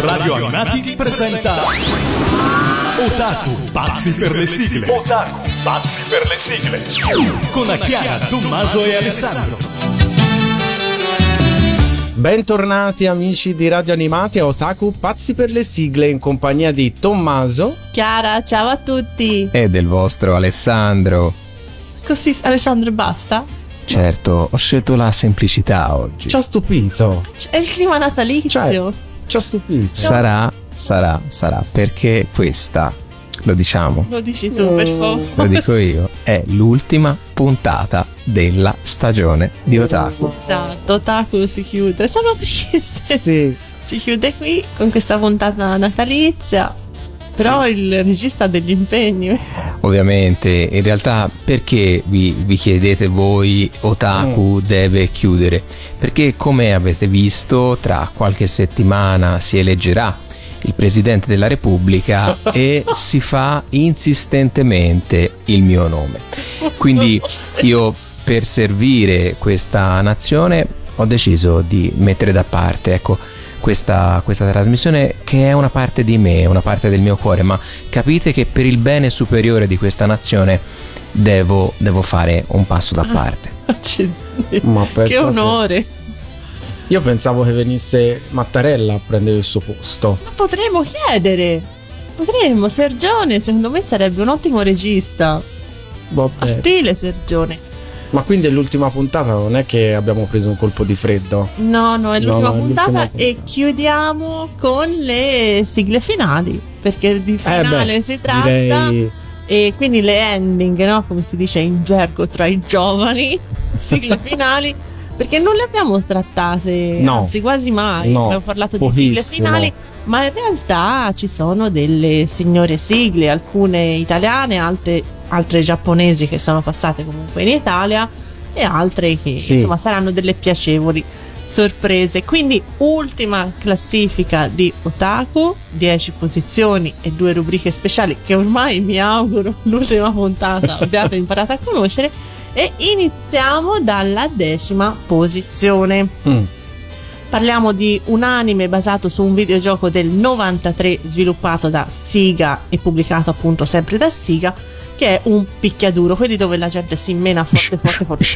Radio Animati presenta Otaku, pazzi per le sigle. Otaku, pazzi per le sigle. Con Chiara, Tommaso e Alessandro. Bentornati amici di Radio Animati a Otaku Pazzi per le sigle in compagnia di Tommaso, Chiara, ciao a tutti. E del vostro Alessandro. Così Alessandro basta? Certo, ho scelto la semplicità oggi. Ci ha stupito. È il clima natalizio. Cioè, ci ha stupito. Sarà, sarà, sarà, perché questa, lo diciamo, Lo dici tu, per favore. lo dico io, è l'ultima puntata della stagione di Otaku. Esatto, Otaku si chiude. Sono triste. Sì. Si chiude qui con questa puntata natalizia. Però il regista ha degli impegni. Ovviamente, in realtà, perché vi, vi chiedete voi Otaku deve chiudere? Perché, come avete visto, tra qualche settimana si eleggerà il presidente della Repubblica e si fa insistentemente il mio nome. Quindi io per servire questa nazione ho deciso di mettere da parte, ecco, questa, questa trasmissione che è una parte di me, una parte del mio cuore, ma capite che per il bene superiore di questa nazione devo, devo fare un passo da parte. Accidenti. Ma Che onore. Io pensavo che venisse Mattarella a prendere il suo posto. Ma potremmo chiedere. Potremmo. Sergione, secondo me, sarebbe un ottimo regista. Vabbè. A stile Sergione. Ma quindi è l'ultima puntata, non è che abbiamo preso un colpo di freddo. No, no, è No, l'ultima no, è puntata l'ultima e chiudiamo con le sigle finali. Perché di finale Eh beh, si tratta. Direi E quindi le ending, no? Come si dice in gergo tra i giovani, sigle finali. Perché non le abbiamo trattate, No. anzi quasi mai. No, abbiamo parlato di sigle pochissimo. finali, ma in realtà ci sono delle signore sigle, alcune italiane, altre, altre giapponesi che sono passate comunque in Italia e altre che Sì. insomma saranno delle piacevoli sorprese. Quindi ultima classifica di Otaku, 10 posizioni e due rubriche speciali che ormai mi auguro l'ultima puntata abbiate imparato a conoscere e iniziamo dalla decima posizione. Mm. Parliamo di un anime basato su un videogioco del 93 sviluppato da Siga e pubblicato appunto sempre da Siga che è un picchiaduro, quelli dove la gente si mena forte forte forte.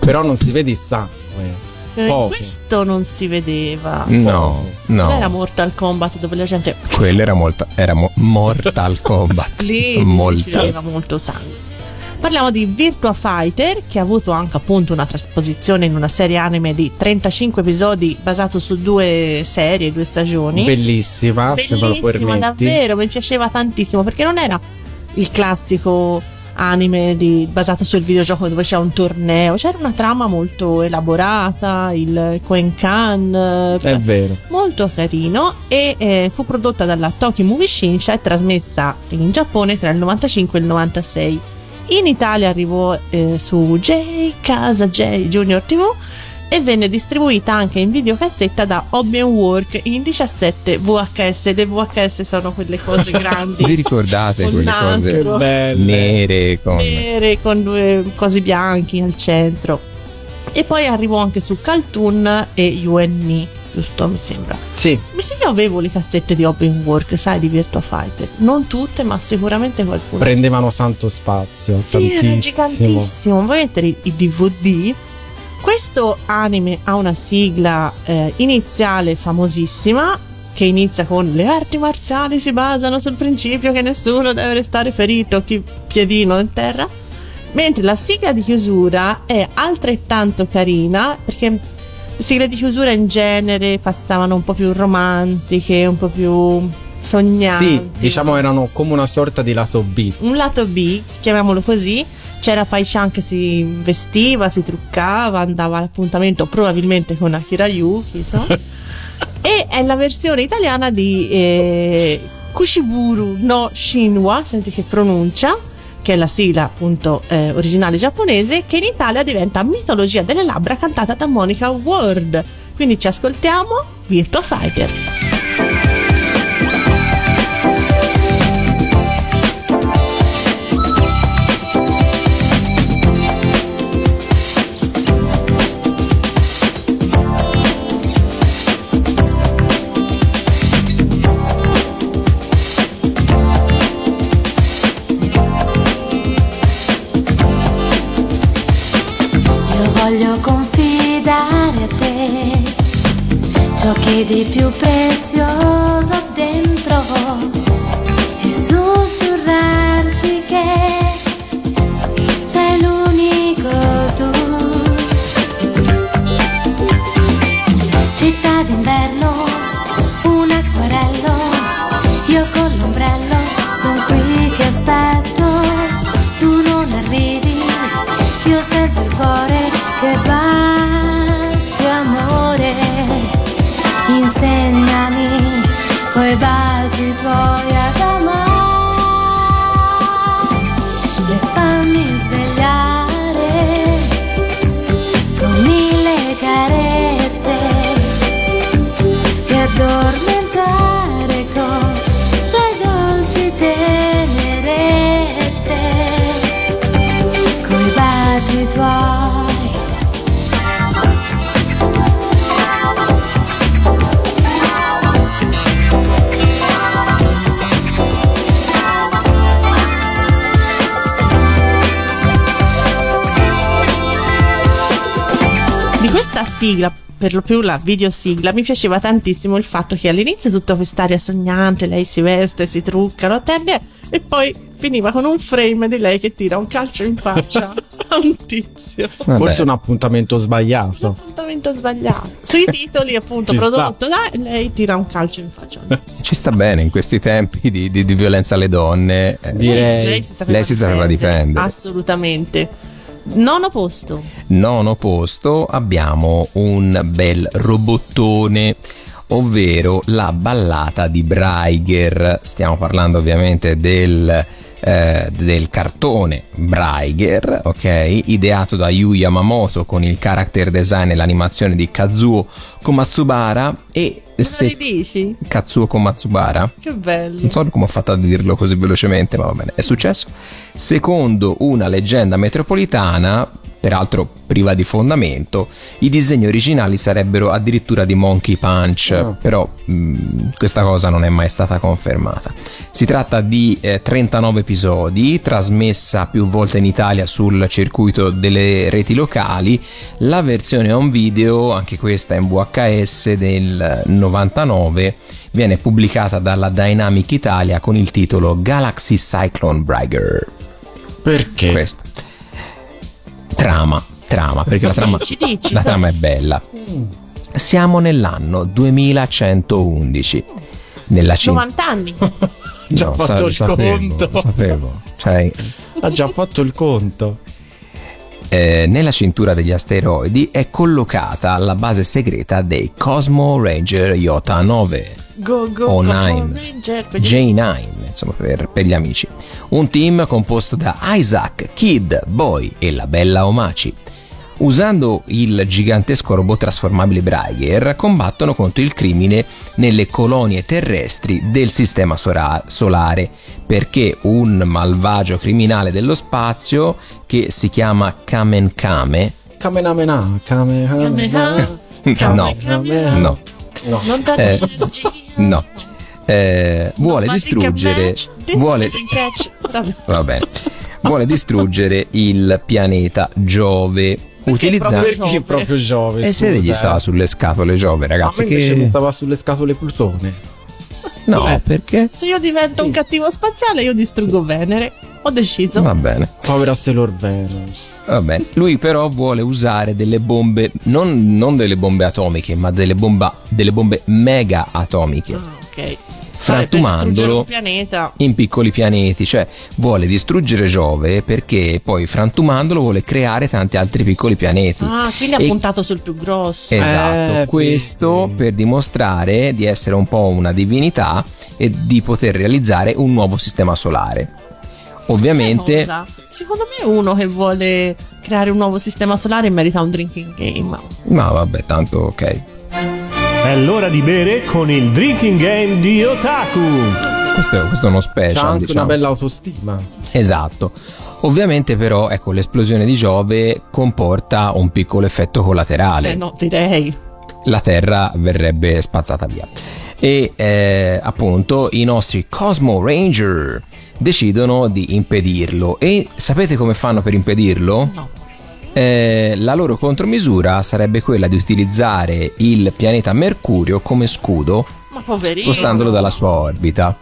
Però non si vede il sangue. Eh, Poco. Questo non si vedeva. No, Non era no, Mortal Kombat dove la gente quello era, molto, era mo- Mortal Kombat. lì si molto. vedeva molto sangue. Parliamo di Virtua Fighter che ha avuto anche appunto una trasposizione in una serie anime di 35 episodi basato su due serie, due stagioni. Bellissima, se me lo Bellissima, permetti. davvero, mi piaceva tantissimo perché non era il classico anime di- basato sul videogioco dove c'è un torneo, c'era una trama molto elaborata, il Koenkan, È vero. molto carino e eh, fu prodotta dalla Tokyo Movie Shinsha e trasmessa in Giappone tra il 95 e il 96. In Italia arrivò eh, su J Casa J Junior TV e venne distribuita anche in videocassetta da Open Work in 17 VHS. Le VHS sono quelle cose grandi. Vi ricordate Con quelle nastro. cose belle. nere con... nere con due cosi bianchi al centro. E poi arrivò anche su Caltoon e UNI, giusto mi sembra. Sì, Mi sa che avevo le cassette di Open Work, sai, di Virtua Fighter. Non tutte, ma sicuramente qualcuna. prendevano tanto spazio, Sì, era tantissimo. gigantissimo. Vuoi mettere il DVD? Questo anime ha una sigla eh, iniziale famosissima che inizia con le arti marziali si basano sul principio che nessuno deve restare ferito, chi piedino in terra. Mentre la sigla di chiusura è altrettanto carina perché le sigle di chiusura in genere passavano un po' più romantiche, un po' più sognanti. Sì, diciamo erano come una sorta di lato B. un lato B, chiamiamolo così. C'era Pai-chan che si vestiva, si truccava, andava all'appuntamento probabilmente con Akira Yuki, so. e è la versione italiana di eh, Kushiburu no Shinwa, senti che pronuncia, che è la sigla appunto eh, originale giapponese, che in Italia diventa Mitologia delle labbra cantata da Monica Ward. Quindi ci ascoltiamo Virtua Fighter. Di più prezioso baci tuoi sigla, per lo più la videosigla, mi piaceva tantissimo il fatto che all'inizio tutta quest'aria sognante, lei si veste, si trucca, lo attende e poi finiva con un frame di lei che tira un calcio in faccia a un tizio. Vabbè. Forse un appuntamento sbagliato. Appuntamento sbagliato. Sui titoli, appunto, Ci sta. prodotto da lei tira un calcio in faccia a un tizio. Ci sta bene in questi tempi di, di- di violenza alle donne. Eh, Direi. Lei si sapeva, Lei si sapeva difendere. Assolutamente. Nono posto. Nono posto abbiamo un bel robottone, ovvero la ballata di Braiger. Stiamo parlando ovviamente del, eh, del cartone Braiger, ok? Ideato da Yu Yamamoto con il character design e l'animazione di Kazuo Komatsubara e se- ne dici? Katsuo Komatsubara Che bello. non so come ho fatto a dirlo così velocemente, ma va bene. È successo. Secondo una leggenda metropolitana, peraltro priva di fondamento, i disegni originali sarebbero addirittura di Monkey Punch, però mh, questa cosa non è mai stata confermata. Si tratta di eh, 39 episodi, trasmessa più volte in Italia sul circuito delle reti locali. La versione on video, anche questa in VHS del 99, viene pubblicata dalla Dynamic Italia con il titolo Galaxy Cyclone Bragger. Perché? Questo. Trama, trama, perché la trama, Dici, dici, la sai. trama è bella. Siamo nell'anno 2111. Nella cin- 90 anni. Già No, fatto sa- il sapevo, conto. Sapevo. Cioè, Ha già fatto il conto. eh, nella cintura degli asteroidi è collocata la base segreta dei Cosmo Ranger Iota 9. Go go O Cosmo Nine. Ranger, quelli- J9, insomma, per, per gli amici. Un team composto da Isaac, Kid, Boy e la bella Omachi. Usando il gigantesco robot trasformabile Braiger, combattono contro il crimine nelle colonie terrestri del sistema sora- solare, perché un malvagio criminale dello spazio che si chiama Kamen Kame Kamenamena, Kamenamena. no, Kamehameha. no, No. Non da Eh, no. Eh, vuole can distruggere vuole. Vabbè. vuole distruggere il pianeta Giove utilizzando proprio proprio Giove? e se gli scusa, stava eh? sulle scatole Giove ragazzi invece che mi stava sulle scatole Plutone. No Eh. perché Se io divento un cattivo spaziale, io distruggo Venere. Ho deciso. va bene Povera Sailor Venus. va bene lui però vuole usare delle bombe non, non delle bombe atomiche ma delle, bomba- delle bombe mega atomiche Ah, ok. Frantumandolo. Per distruggere un pianeta. in piccoli pianeti, cioè vuole distruggere Giove perché poi frantumandolo vuole creare tanti altri piccoli pianeti. Ah, quindi ha E- puntato sul più grosso. Esatto, Eh, questo vedi. per dimostrare di essere un po' una divinità e di poter realizzare un nuovo sistema solare. Ovviamente? Secondo me uno che vuole creare un nuovo sistema solare merita un drinking game. ma vabbè, tanto ok. È l'ora di bere con il drinking game di Otaku. Questo è, questo è uno C'ha special, anche diciamo. una bella autostima. Esatto. Ovviamente però, ecco, l'esplosione di Giove comporta un piccolo effetto collaterale. Eh no, direi. la Terra verrebbe spazzata via. E eh, appunto i nostri Cosmo Ranger decidono di impedirlo. E sapete come fanno per impedirlo? No. Eh, la loro contromisura sarebbe quella di utilizzare il pianeta Mercurio come scudo, Ma poverino. spostandolo dalla sua orbita.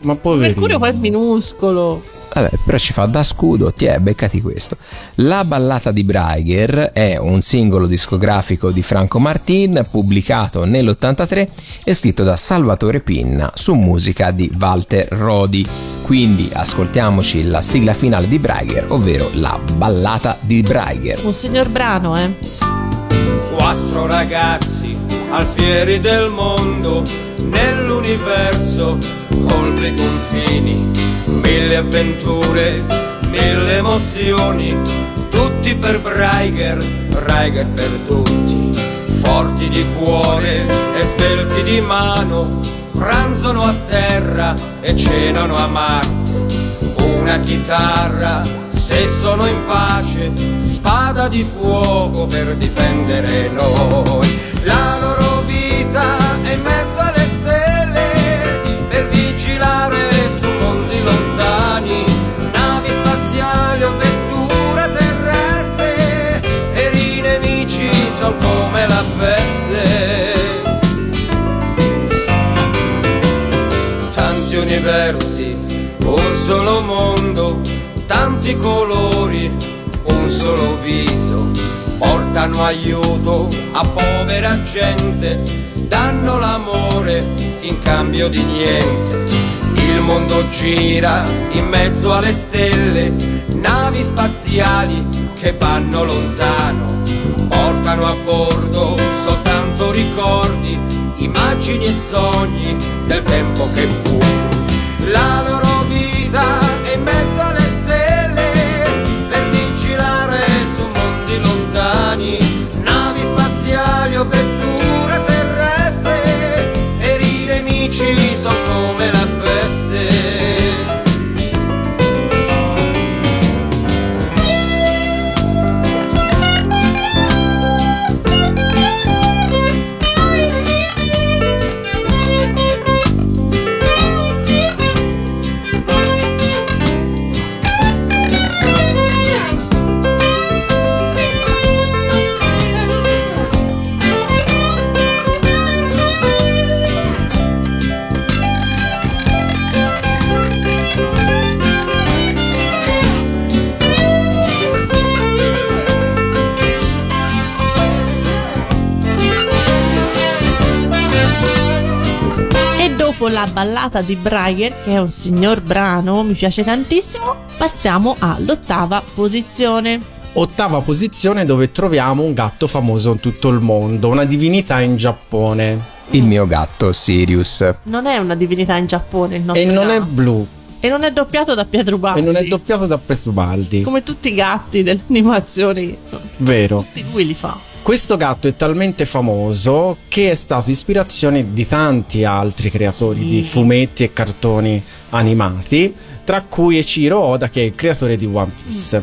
Ma poverino. Mercurio poi è minuscolo. Vabbè, però ci fa da scudo, ti è, beccati questo. La ballata di Braiger è un singolo discografico di Franco Martin pubblicato nell'83 e scritto da Salvatore Pinna su musica di Walter Rodi. Quindi ascoltiamoci la sigla finale di Braiger, ovvero la ballata di Braiger. Un signor brano, eh. Quattro ragazzi alfieri del mondo, nell'universo, oltre i confini. Mille avventure, mille emozioni, tutti per Braiger, Braiger per tutti. Forti di cuore e svelti di mano, pranzano a terra e cenano a Marte. Una chitarra, se sono in pace, spada di fuoco per difendere noi. La loro vita un solo mondo, tanti colori, un solo viso, portano aiuto a povera gente, danno l'amore in cambio di niente. Il mondo gira in mezzo alle stelle, navi spaziali che vanno lontano, portano a bordo soltanto ricordi, immagini e sogni del tempo che ballata di Breyer, che è un signor brano, mi piace tantissimo, passiamo all'ottava posizione. Ottava posizione dove troviamo un gatto famoso in tutto il mondo, una divinità in Giappone. Il mio gatto Sirius. Non è una divinità in Giappone il nostro E non è blu, E non è doppiato da Pietro Baldi. e non è doppiato da Prestubaldi. Come tutti i gatti delle animazioni. Vero. Tutti lui li fa. Questo gatto è talmente famoso che è stato ispirazione di tanti altri creatori di fumetti e cartoni animati, tra cui Echiro Oda che è il creatore di One Piece.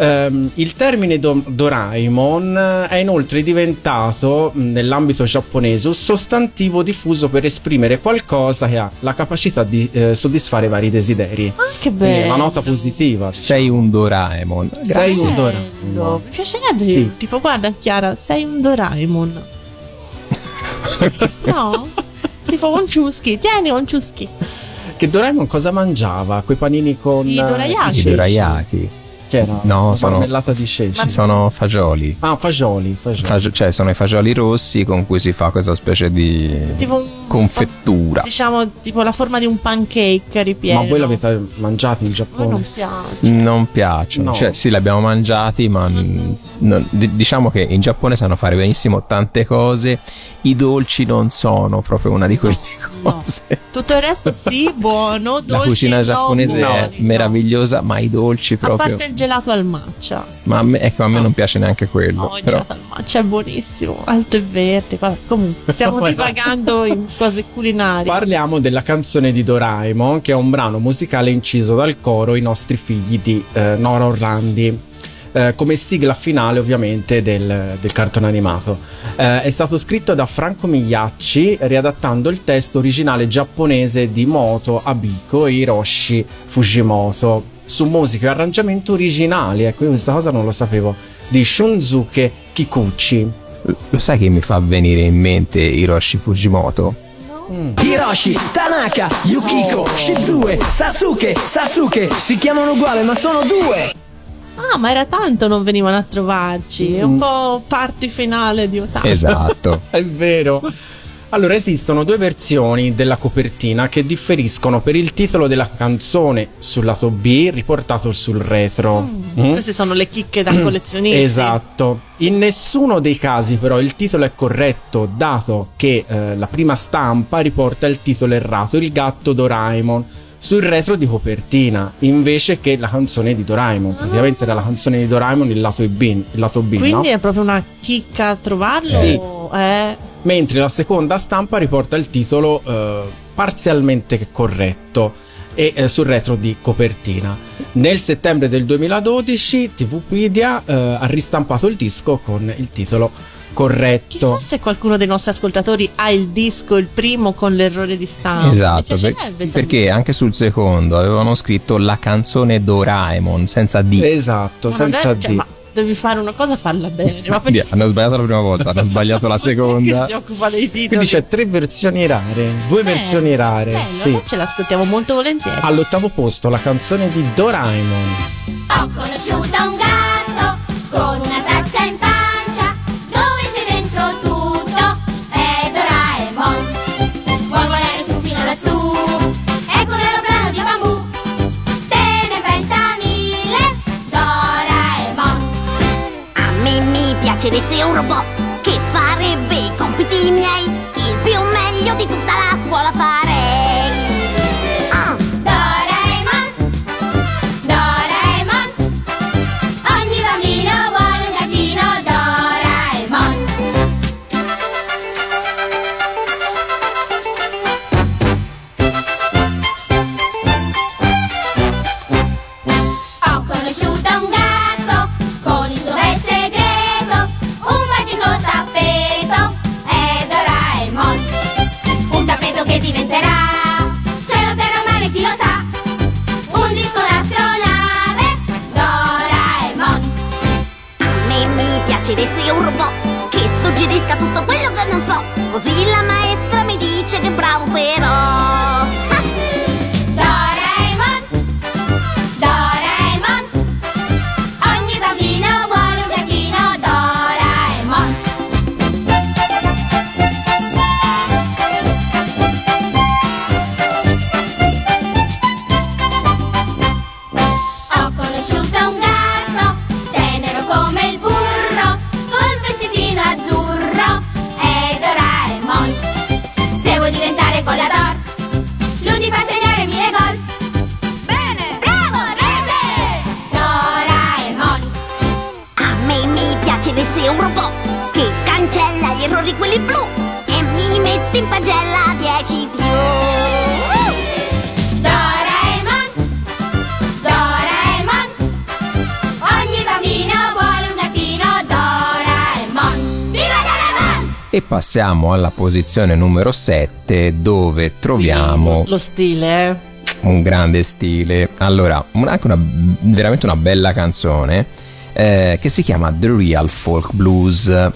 Ehm, il termine do- Doraemon è inoltre diventato nell'ambito giapponese un sostantivo diffuso per esprimere qualcosa che ha la capacità di eh, soddisfare vari desideri. Ah, che Quindi è bello. una nota positiva. Sei un Doraemon. Sei un Bello. Doraemon. Mi piacerebbe. Sì. Tipo, guarda, Chiara, sei un Doraemon. no? tipo un ciuschi. Tieni un ciuschi. Che Doraemon cosa mangiava? Quei panini con I eh, dorayaki. I dorayaki. Che era? No, sono- marmellata di ceci. Sono fagioli. Ah, fagioli, fagioli. Fagi- cioè, sono i fagioli rossi con cui si fa questa specie di Tipo un. confettura. Diciamo, tipo la forma di un pancake ripieno. Ma voi l'avete mangiato in Giappone? non piace. Non piacciono, No. cioè sì, li abbiamo mangiati, ma non- di- diciamo che in Giappone sanno fare benissimo tante cose. I dolci non sono proprio una di quelle no. Cose. Tutto il resto sì, buono. La dolci cucina no, giapponese buoni, è no. meravigliosa, ma i dolci A proprio. parte il gelato al matcha. Ma a me, ecco, a me non piace neanche quello. No, il però gelato al matcha è buonissimo. Alto e verde. Comunque, stiamo divagando in cose culinarie. Parliamo della canzone di Doraemon, che è un brano musicale inciso dal coro I nostri figli di eh, Nora Orlandi. Eh, come sigla finale ovviamente del, del cartone animato. Eh, è stato scritto da Franco Migliacci riadattando il testo originale giapponese di Moto Abiko e Hiroshi Fujimoto su musica e arrangiamento originali. Ecco, io questa cosa non lo sapevo. di Shunsuke Kikuchi. Lo sai che mi fa venire in mente Hiroshi Fujimoto? Hiroshi, Tanaka, Yukiko, Shizue, Sasuke, Sasuke si chiamano uguali ma sono due. Ah, ma era tanto non venivano a trovarci. È un po' party finale di Otaku. Esatto. È vero. Allora, esistono due versioni della copertina che differiscono per il titolo della canzone sul lato B riportato sul retro. Mm? Queste sono le chicche da collezionisti. Esatto. In nessuno dei casi però il titolo è corretto, dato che eh, la prima stampa riporta il titolo errato, il gatto Doraemon, sul retro di copertina, invece che la canzone di Doraemon. Praticamente era la canzone di Doraemon il lato B, il lato B Quindi no? è proprio una chicca a trovarlo? Sì. Eh, mentre la seconda stampa riporta il titolo eh, parzialmente corretto e eh, sul retro di copertina. Nel settembre del 2012 TVpedia eh, ha ristampato il disco con il titolo corretto. chissà se qualcuno dei nostri ascoltatori ha il disco, il primo, con l'errore di stampa. Esatto, per- perché anche sul secondo avevano scritto la canzone Doraemon senza D. Esatto. Ma senza è- cioè, D. ma devi fare una cosa, farla bene. Ma perché hanno sbagliato la prima volta, hanno sbagliato la seconda. si occupa dei titoli? Quindi c'è tre versioni rare, due versioni rare. Bello, sì. noi ce l'ascoltiamo molto volentieri. All'ottavo posto la canzone di Doraemon. Ho conosciuto un gatto con una mi piacerebbe un passiamo alla posizione numero 7 dove troviamo Lo stile, eh. un grande stile. Allora, anche una, veramente una bella canzone eh, che si chiama The Real Folk Blues,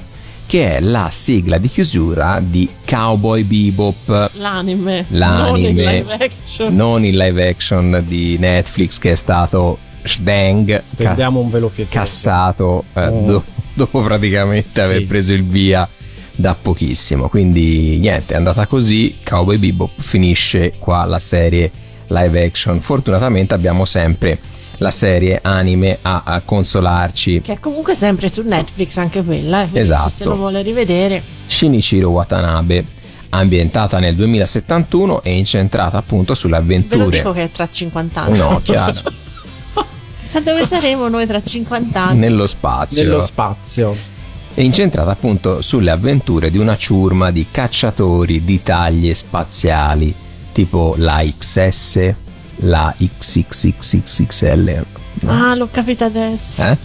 che è la sigla di chiusura di Cowboy Bebop. L'anime. L'anime, Non il live action. non il live action di Netflix che è stato Shdang Stendiamo un velo pietoso. cassato eh, Oh. do- dopo praticamente aver Sì. preso il via da pochissimo. Quindi niente, è andata così. Cowboy Bebop finisce qua la serie live action. Fortunatamente abbiamo sempre la serie anime a, a consolarci. Che è comunque sempre su Netflix anche quella. Eh. Esatto. Se lo vuole rivedere. Shinichiro Watanabe, ambientata nel 2071 e incentrata appunto sulle Ve lo avventure. dico che è tra 50 anni. No, chiaro, Sa dove saremo noi tra 50 anni? nello spazio. Nello spazio. È incentrata appunto sulle avventure di una ciurma di cacciatori di taglie spaziali, tipo la XS, la XXXXXL. Ah, l'ho capito adesso. Eh?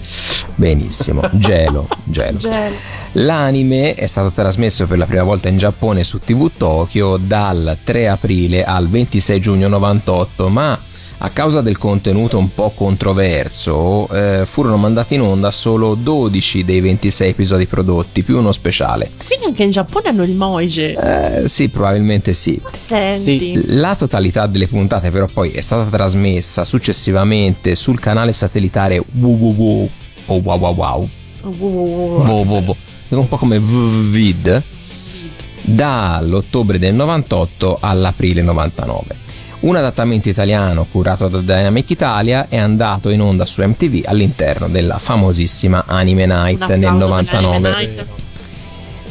Benissimo, gelo, gelo. Gelo. L'anime è stato trasmesso per la prima volta in Giappone su TV Tokyo dal 3 aprile al 26 giugno 98, ma A causa del contenuto un po' controverso, eh, furono mandati in onda solo 12 dei 26 episodi prodotti, più uno speciale. Quindi anche in Giappone hanno il moige. Eh, sì, probabilmente sì. Senti. La totalità delle puntate però poi è stata trasmessa successivamente sul canale satellitare WWW o Wow Wow Wow, Wow Wow Wow, un po' come VVVid, dall'ottobre del 98 all'aprile 99. Un adattamento italiano curato da Dynamic Italia è andato in onda su MTV all'interno della famosissima Anime Night nel applauso per 99. l'Anime Night.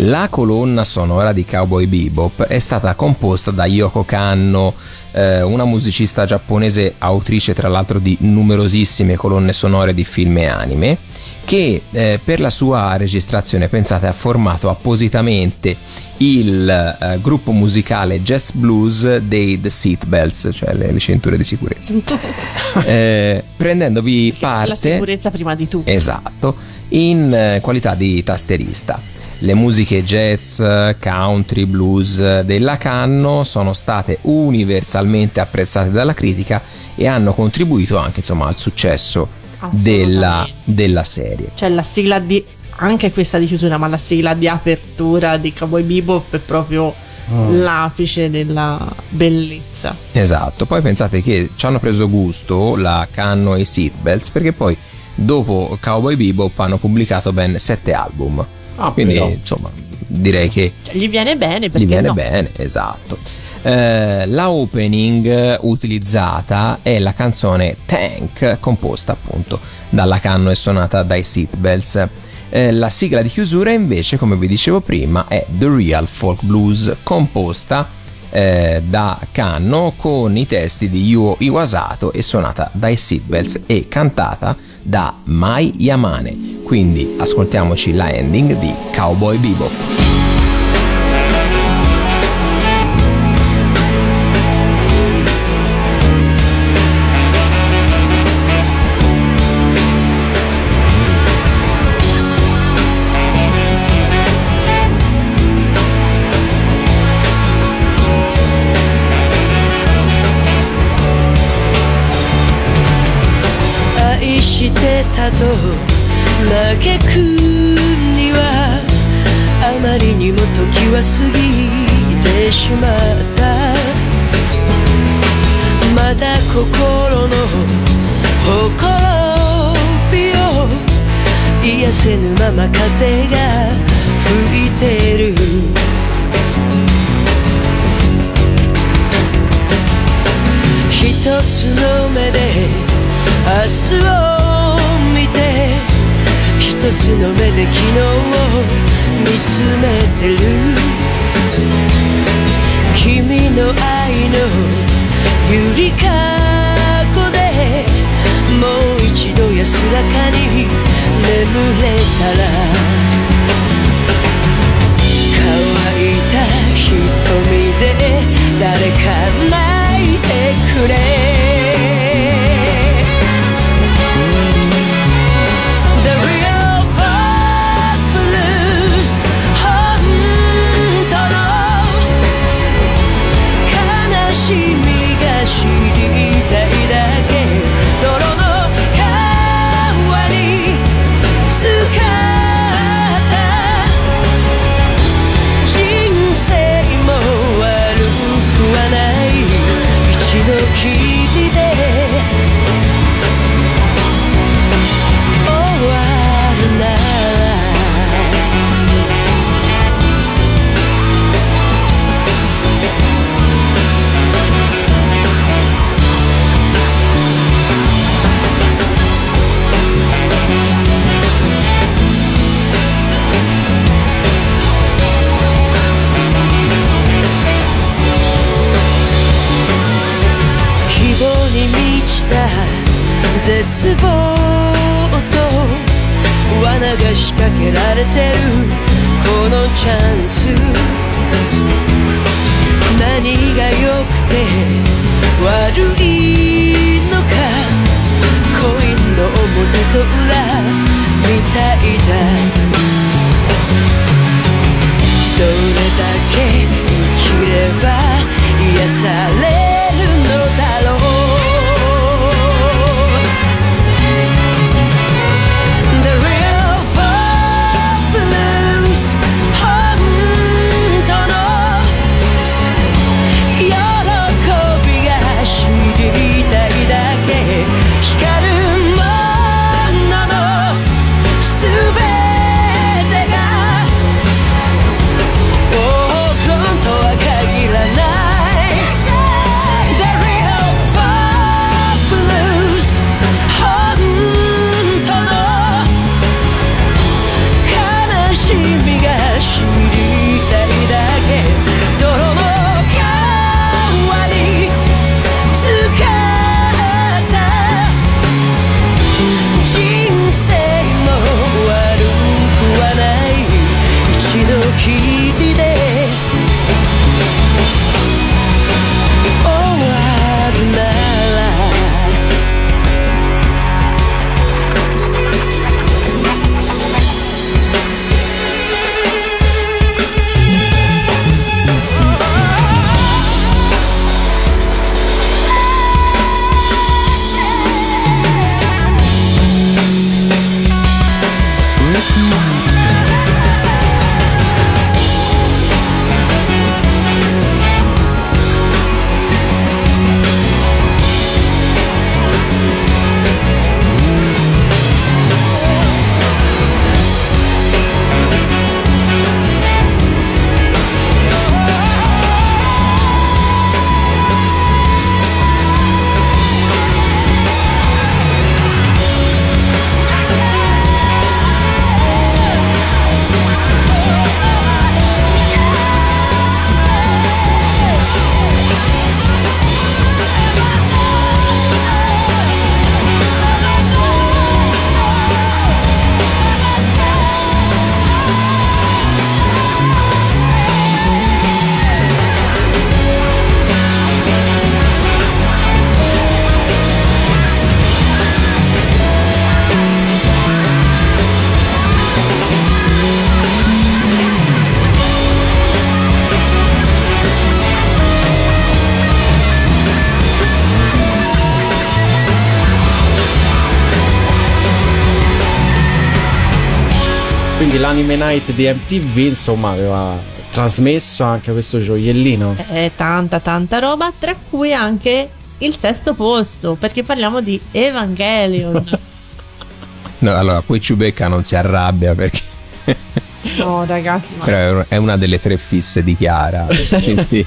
La colonna sonora di Cowboy Bebop è stata composta da Yoko Kanno, eh, una musicista giapponese autrice tra l'altro di numerosissime colonne sonore di film e anime, che eh, per la sua registrazione, pensate, ha formato appositamente il eh, gruppo musicale Jazz Blues dei The Seatbelts, cioè le, le cinture di sicurezza, Eh, prendendovi La parte... sicurezza prima di tutto. Esatto, in eh, qualità di tasterista. Le musiche jazz, country, blues della Canno sono state universalmente apprezzate dalla critica e hanno contribuito anche insomma, al successo della, della serie. Cioè la sigla di anche questa di chiusura, ma la sigla di apertura di Cowboy Bebop è proprio l'apice della bellezza. Esatto, poi pensate che ci hanno preso gusto la Canno e i Seatbelts perché poi dopo Cowboy Bebop hanno pubblicato ben sette album. Ah, Quindi però. insomma direi che Cioè, gli viene bene perché gli viene no? bene, esatto. Eh, la opening utilizzata è la canzone Tank, composta appunto dalla Canno e suonata dai Seatbelts. Eh, la sigla di chiusura invece, come vi dicevo prima, è The Real Folk Blues, composta eh, da Kanno con i testi di Yuo Iwasato e suonata dai Seatbelts e cantata da Mai Yamane. Quindi ascoltiamoci la ending di Cowboy Bebop. t'adore. で昨日を見つめてる。君の愛のゆりかごでもう一度安らかに眠れたら。乾いた瞳で誰か泣いてくれ。絶望と罠が仕掛けられてるこのチャンス。何が良くて悪い quindi l'anime night di MTV insomma aveva trasmesso anche questo gioiellino. È tanta tanta roba, tra cui anche il sesto posto, perché parliamo di Evangelion. No, allora, qui Ciubecca non si arrabbia perché no, ragazzi, ma, però è una delle tre fisse di Chiara. Quindi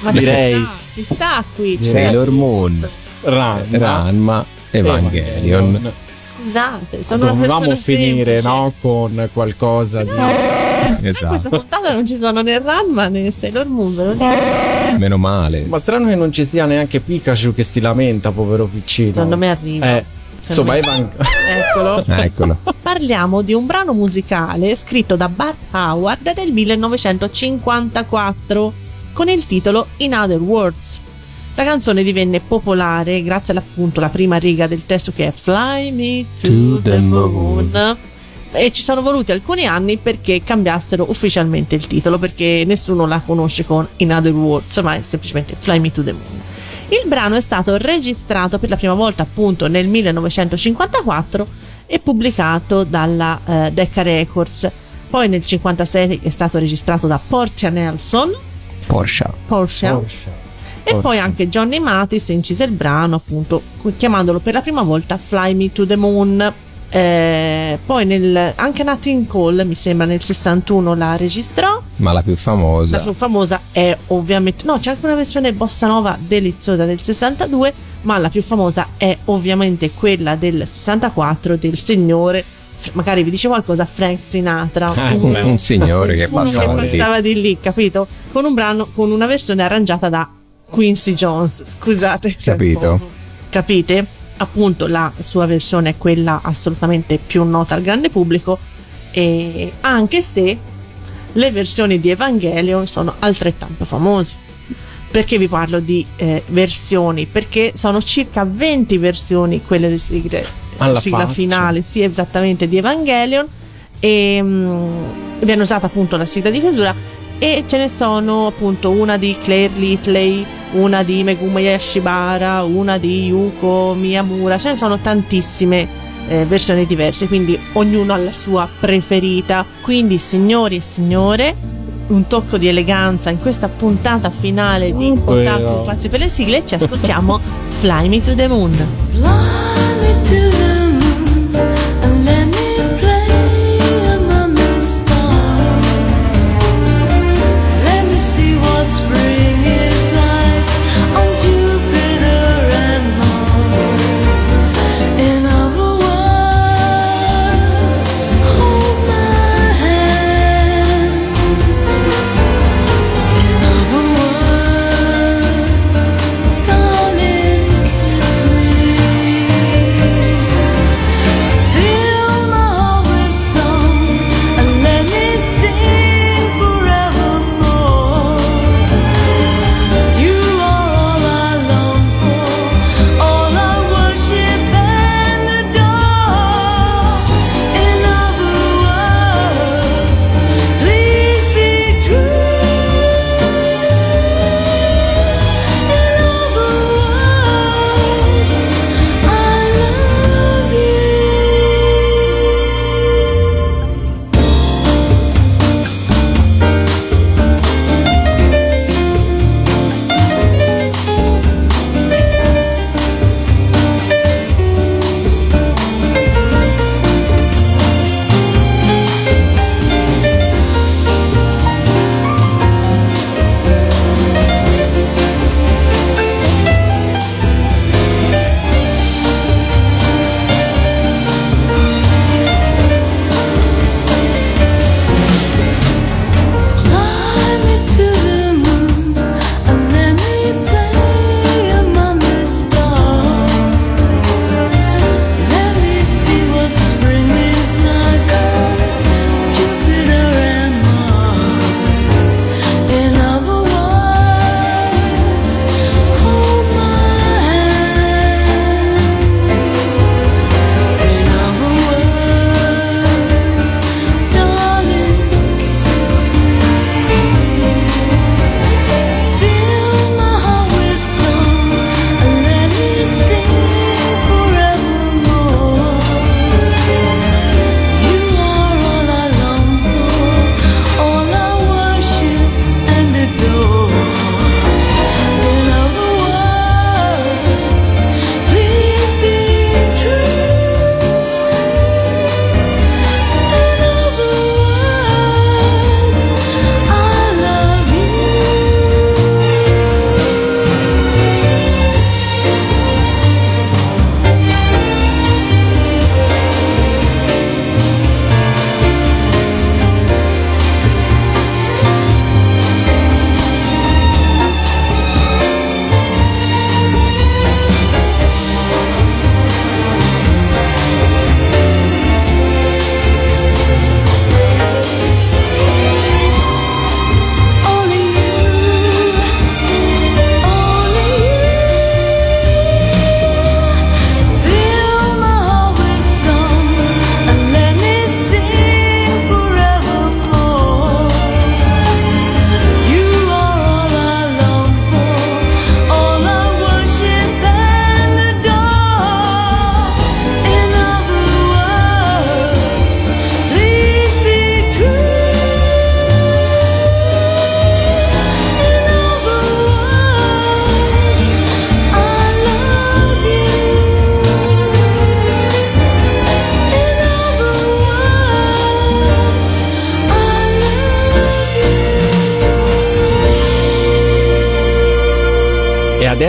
ma direi- ci sta, ci sta qui. Sailor. Moon, Ranma. Ranma, Evangelion. Scusate, sono una Dovevamo finire semplice. no, con qualcosa di... In questa Esatto, puntata non ci sono né Ranma né Sailor Moon, ve lo dico. meno male. Ma strano che non ci sia neanche Pikachu che si lamenta, povero piccino. Secondo me arriva. Eh, insomma, Evan... Eccolo. Eccolo. Parliamo di un brano musicale scritto da Bart Howard nel 1954 con il titolo In Other Words. La canzone divenne popolare grazie all'appunto alla prima riga del testo che è Fly Me to, To the, the moon. moon. E ci sono voluti alcuni anni perché cambiassero ufficialmente il titolo perché nessuno la conosce con In Other Words, ma è semplicemente Fly Me to the Moon. Il brano è stato registrato per la prima volta appunto nel 1954 e pubblicato dalla eh, Decca Records. Poi nel 1956 è stato registrato da Portia Nelson, Porsche. Porsche, e poi anche Johnny Mathis incise il brano appunto chiamandolo per la prima volta Fly Me to the Moon. Eh, poi nel, anche Nat King Cole mi sembra nel 61 la registrò. Ma la più la famosa. più famosa è ovviamente no c'è anche una versione bossa nova deliziosa del 62 ma la più famosa è ovviamente quella del 64 del signore magari vi dice qualcosa Frank Sinatra. Ah, un, Un signore che passava che passava di lì capito? Con un brano con una versione arrangiata da Quincy Jones scusate Capito. capite appunto la sua versione è quella assolutamente più nota al grande pubblico e anche se le versioni di Evangelion sono altrettanto famose. Perché vi parlo di eh, versioni? Perché sono circa 20 versioni quelle del sigle, Alla sigla faccia. finale, sì, esattamente di Evangelion. E mm, viene usata appunto la sigla di chiusura. E ce ne sono appunto una di Claire Litley, una di Megumi Yashibara, una di Yuko Miyamura. Ce ne sono tantissime eh, versioni diverse, quindi ognuno ha la sua preferita. Quindi, signori e signore, un tocco di eleganza in questa puntata finale di. Otaku Pazzi per le sigle. Ci ascoltiamo Fly Me to the Moon.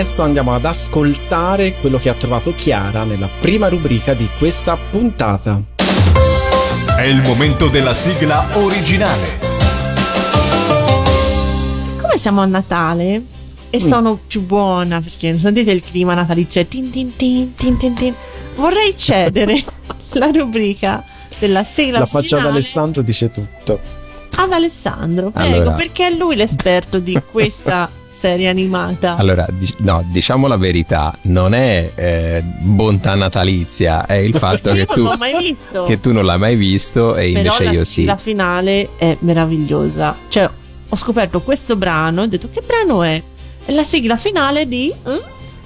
Adesso andiamo ad ascoltare quello che ha trovato Chiara nella prima rubrica di questa puntata. È il momento della sigla originale. Siccome siamo a Natale e sono più buona perché sentite il clima natalizio tin tin tin tin tin tin, vorrei cedere la rubrica della sigla La faccia ad Alessandro dice tutto. ad Alessandro. Prego, Allora. perché è lui l'esperto di questa serie animata. Allora, dic- no, diciamo la verità, non è eh, bontà natalizia, è il fatto che tu, che tu non l'hai mai visto e Però invece la, io sì. la finale è meravigliosa. Cioè, ho scoperto questo brano e ho detto che brano è? È la sigla finale di... eh?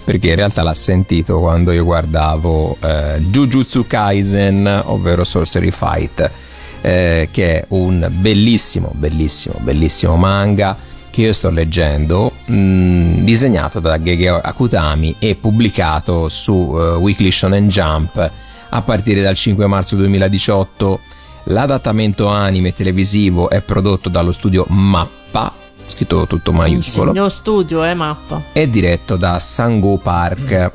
Perché in realtà l'ha sentito quando io guardavo eh, Jujutsu Kaisen, ovvero Sorcery Fight, eh, che è un bellissimo, bellissimo, bellissimo manga che io sto leggendo, mh, disegnato da Gege Akutami e pubblicato su eh, Weekly Shonen Jump a partire dal 5 marzo 2018. L'adattamento anime televisivo è prodotto dallo studio Mappa, scritto tutto maiuscolo Signor studio, eh, mappa. è diretto da Sango Park.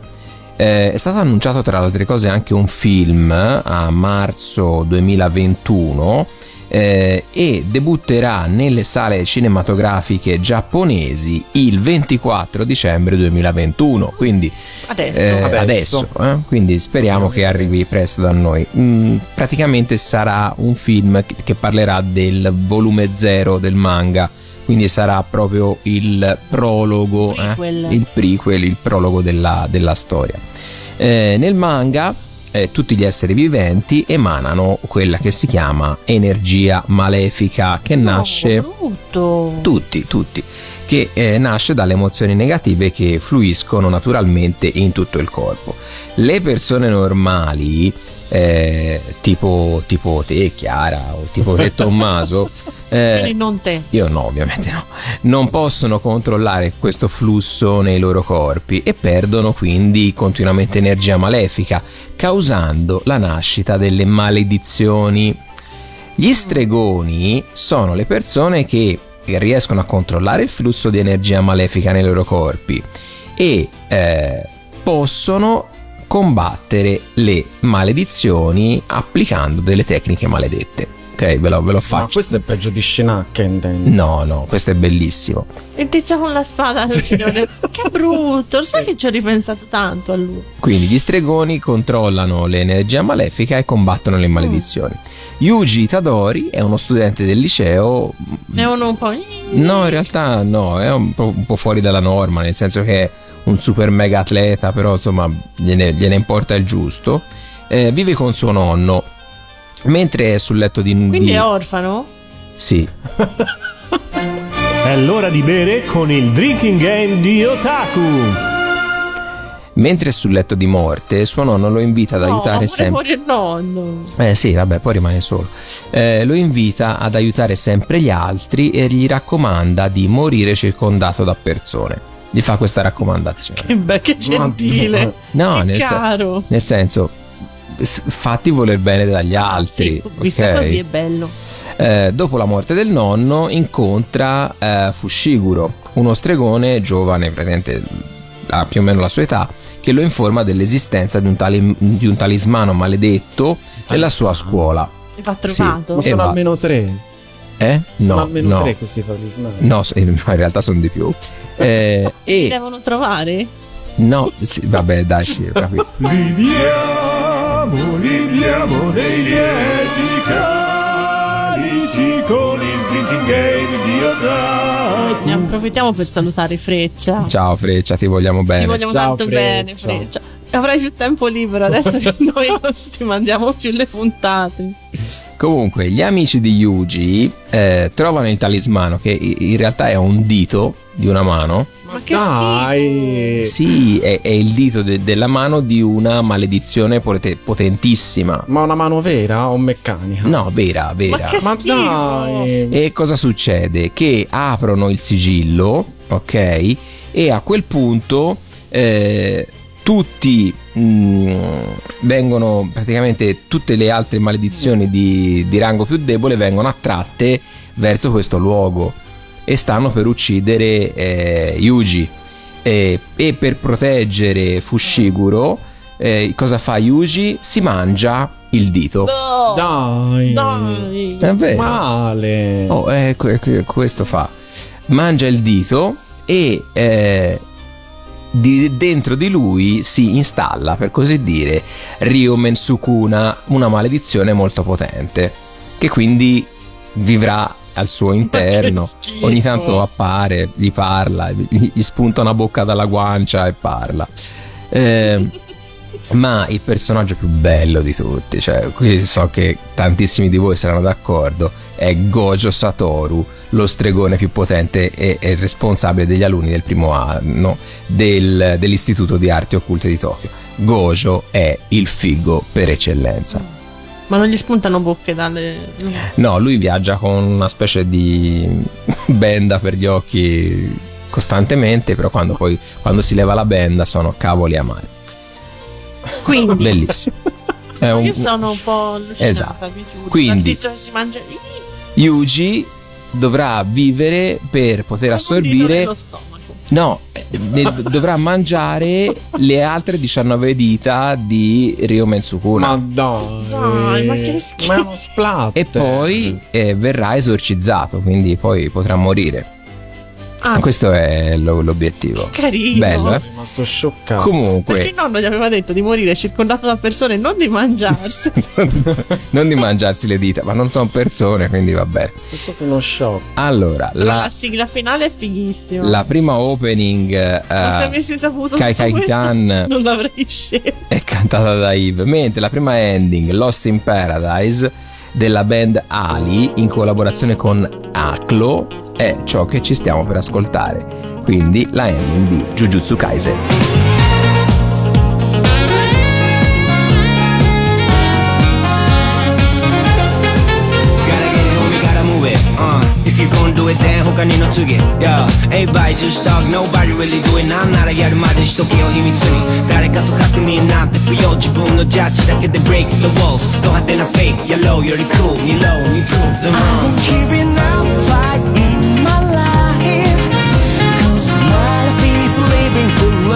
Eh, è stato annunciato tra le altre cose anche un film a marzo 2021 eh, e debutterà nelle sale cinematografiche giapponesi il 24 dicembre 2021 quindi Adesso. eh, Adesso. adesso, eh? quindi speriamo che arrivi presto da noi Mm, praticamente sarà un film che- parlerà del volume zero del manga quindi sarà proprio il prologo eh, Prequel. il prequel il prologo della, della storia Eh, nel manga eh, tutti gli esseri viventi emanano quella che si chiama energia malefica che nasce No, brutto. tutti, tutti, che eh, nasce dalle emozioni negative che fluiscono naturalmente in tutto il corpo. Le persone normali, eh, tipo, tipo te, Chiara, o tipo te, Tommaso, eh, non te. io no, ovviamente no. Non possono controllare questo flusso nei loro corpi e perdono quindi continuamente energia malefica, causando la nascita delle maledizioni. Gli stregoni sono le persone che riescono a controllare il flusso di energia malefica nei loro corpi e eh, possono combattere le maledizioni applicando delle tecniche maledette. Ok, ve lo, ve lo Ma faccio. questo è peggio di Shinaka No, no, questo è bellissimo. Il tizio con la spada all'uccisione. che brutto. Lo sai che ci ho ripensato tanto a lui. Quindi gli stregoni controllano l'energia malefica e combattono le maledizioni. Yuji Tadori è uno studente del liceo. È uno un po'. No, in realtà no, è un po', un po' fuori dalla norma, nel senso che un super mega atleta, però insomma gliene, gliene importa il giusto. Eh, vive con suo nonno. Mentre è sul letto di... Quindi di- è orfano? Sì, È l'ora di bere con il drinking game di Otaku. mentre è sul letto di morte, suo nonno lo invita ad no, aiutare sempre... fuori il nonno. Eh sì, vabbè, poi rimane solo. Eh, lo invita ad aiutare sempre gli altri e gli raccomanda di morire circondato da persone. Gli fa questa raccomandazione. Che bello, che gentile. No, che nel, sen- caro. nel senso, fatti voler bene dagli altri. Sì, visto ok? così è bello. Eh, dopo la morte del nonno incontra eh, Fushiguro, uno stregone giovane, praticamente ha più o meno la sua età, che lo informa dell'esistenza di un, tali- di un talismano maledetto nella sua scuola. Fa Sì. trovato. Ma E sono va. almeno tre. Eh? Sono No, almeno no. tre questi talismani. No, in realtà sono di più. Eh, Si e devono trovare? no, sì, vabbè, dai, sì, capito. Liviamo, liviamo nei lieti carici con il drinking game di Otaku. Ne approfittiamo per salutare Freccia. Ciao Freccia, ti vogliamo bene. Ti vogliamo Ciao, tanto Freccia. bene, Freccia. Avrai più tempo libero adesso che noi non ti mandiamo più le puntate. Comunque, gli amici di Yuji eh, trovano il talismano che in realtà è un dito di una mano. Ma che Dai! Sì, è, è il dito de- della mano di una maledizione pote- potentissima. Ma una mano vera o meccanica? No, vera, Ma vera. che Ma schifo. dai! E cosa succede? Che aprono il sigillo, ok? E a quel punto eh, tutti mh, vengono praticamente tutte le altre maledizioni di, di rango più debole vengono attratte verso questo luogo e stanno per uccidere eh, Yuji. eh, e per proteggere Fushiguro, eh, cosa fa Yuji? Si mangia il dito. Dai. Dai. È vero. Male. Oh, eh, que- que- questo fa. Mangia il dito e eh, di- dentro di lui si installa, per così dire, Ryomen Sukuna, una maledizione molto potente, che quindi vivrà al suo interno. Ogni tanto appare, gli parla, gli, gli spunta una bocca dalla guancia e parla. Eh, ma il personaggio più bello di tutti, cioè qui so che tantissimi di voi saranno d'accordo, è Gojo Satoru, lo stregone più potente e, e responsabile degli alunni del primo anno del- dell'Istituto di Arti Occulte di Tokyo. Gojo è il figo per eccellenza. Ma non gli spuntano bocche dalle. No, lui viaggia con una specie di benda per gli occhi costantemente, però quando poi quando si leva la benda sono cavoli amari. Quindi. Bellissimo. È un- Io sono un po' allucinata, Esatto. vi giuro. Quindi- si mangia. Yuji dovrà vivere per poter assorbire no eh, ne- dovrà mangiare le altre 19 dita di Ryomen Sukuna Ma dai. Dai, ma che schifo. Ma è uno splat. e poi eh, verrà esorcizzato quindi poi potrà morire Ah, questo è lo- l'obiettivo carino. bello eh? Sono rimasto scioccato. Perché comunque il nonno gli aveva detto di morire circondato da persone, non di mangiarsi. non di mangiarsi le dita ma non sono persone quindi va bene È stato uno shock. allora la la, sigla finale è fighissima. la prima opening eh, Ma se avessi saputo Kai Kai questo, Kitan non l'avrei scelto. è cantata da Yves, mentre la prima ending, Lost in Paradise, della band Ali, in collaborazione con Aklo, è ciò che ci stiamo per ascoltare. Quindi la ending di Jujutsu Kaisen. 他にの次 Yeah, everybody just talk, nobody really do it なんならやるまでしとけよ秘密に誰かと確認なんて不要自分のジャッジだけで break the walls ド派手なフェイク Yellow より cool 二ローに prove the wrong keeping up fight in my life Cause my life is living for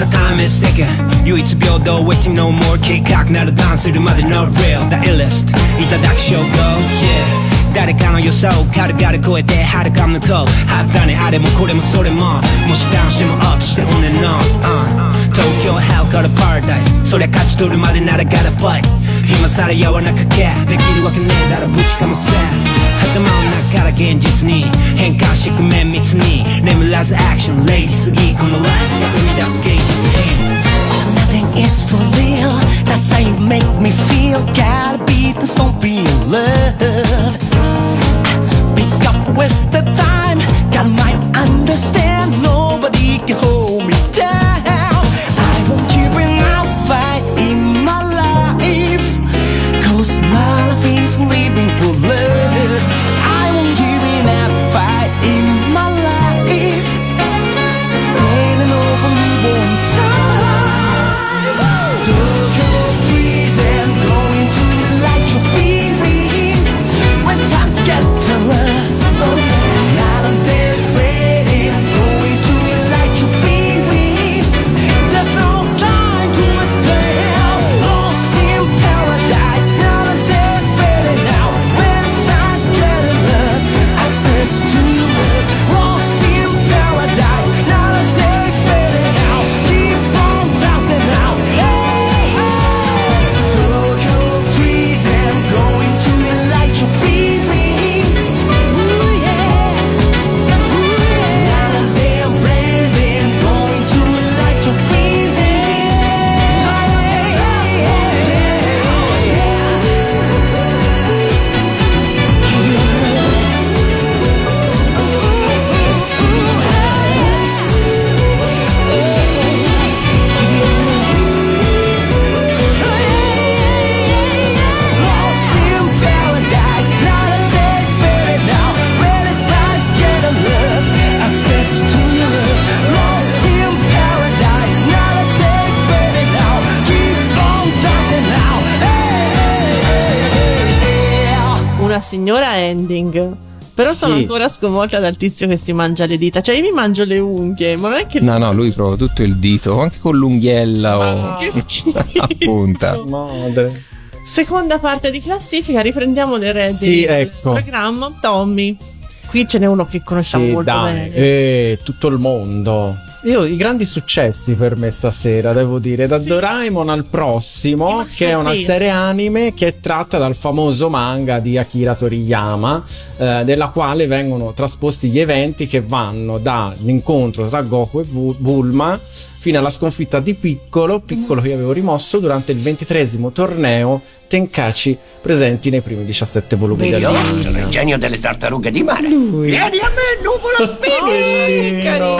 たタイムステキン唯一平等 Wasting no more 計画ならダンするまで No real. The illest. いただく証拠。Yeah. 誰かの予想を軽々超えてはるか向こう。肌ね。あれもこれもそれも。もしダウンしてもアップして骨の、uh、東京 Hell から Paradise. そりゃ勝ち取るまでなら Gotta fight. 今さらやわなかけ。できるわけねえだろ。ぶちかもせ。頭の中から現実に変換してく綿密に眠らずアクションレイジすぎこのライフが生み出す現実変 Nothing is for real. That's how you make me feel. Gotta be this, don't be in love. Pick up, waste the time. God might understand. Nobody can hold me down. I won't give up fight in my life. Cause my life is living Una signora ending. Però sono Sì. ancora sconvolta dal tizio che si mangia le dita. Cioè, io mi mangio le unghie, ma non è che. No, no, lui prova tutto il dito, anche con l'unghiella o Che schifo. a punta. Madre. Seconda parte di classifica, riprendiamo le redini Sì, del ecco. programma. Tommy. Qui ce n'è uno che conosciamo Sì, molto dai, bene. eh, tutto il mondo. Io i grandi successi per me stasera, devo dire, da Doraemon al prossimo, che è una serie anime che è tratta dal famoso manga di Akira Toriyama, eh, della quale vengono trasposti gli eventi che vanno dall'incontro tra Goku e Bu- Bulma fino alla sconfitta di Piccolo, Piccolo che io avevo rimosso durante il ventitresimo torneo Tenkachi presenti nei primi 17 volumi Io sono il genio delle tartarughe di mare. Vieni a me, nuvola Speedy! carino!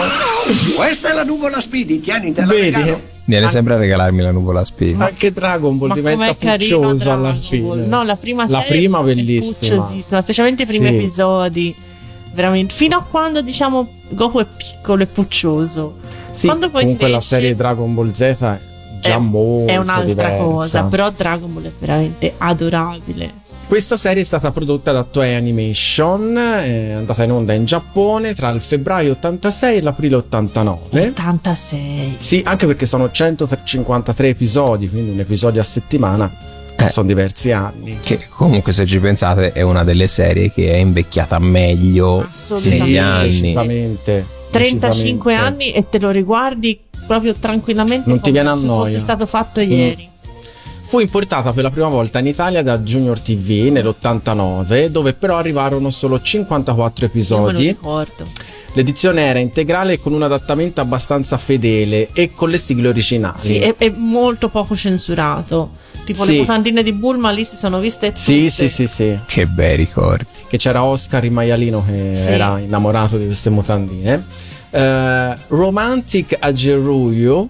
Questa è la nuvola Speedy, tieni, te la Vedi? regalo. Viene sempre a regalarmi la nuvola spina. Anche Dragon Ball Ma diventa puccioso alla fine. No, la prima La serie prima è bellissima. pucciosissima, specialmente i primi Sì. episodi. Veramente. Fino a quando, diciamo, Goku è piccolo e puccioso. Sì, quando poi comunque la cresce, serie Dragon Ball Z è già è- molto è un'altra diversa. cosa. Però Dragon Ball è veramente adorabile. Questa serie è stata prodotta da Toei Animation, è andata in onda in Giappone tra il febbraio 86 e l'aprile 89. 86. Sì, anche perché sono 153 episodi, quindi un episodio a settimana. Eh. Sono diversi anni. Che comunque, se ci pensate, è una delle serie che è invecchiata meglio negli anni. Decisamente. 35 decisamente. anni e te lo riguardi proprio tranquillamente Non ti viene a se noia. fosse stato fatto Mm. ieri. Fu importata per la prima volta in Italia da Junior TV nell'89, dove però arrivarono solo 54 Io me lo episodi. L'edizione era integrale con un adattamento abbastanza fedele e con le sigle originali. Sì, è, è molto poco censurato. Tipo Sì. le mutandine di Bulma lì si sono viste tutte. Sì, sì, sì, sì. Che bei ricordi. Che c'era Oscar il maialino che Sì. era innamorato di queste mutandine. Eh, Romantic Ageruyo,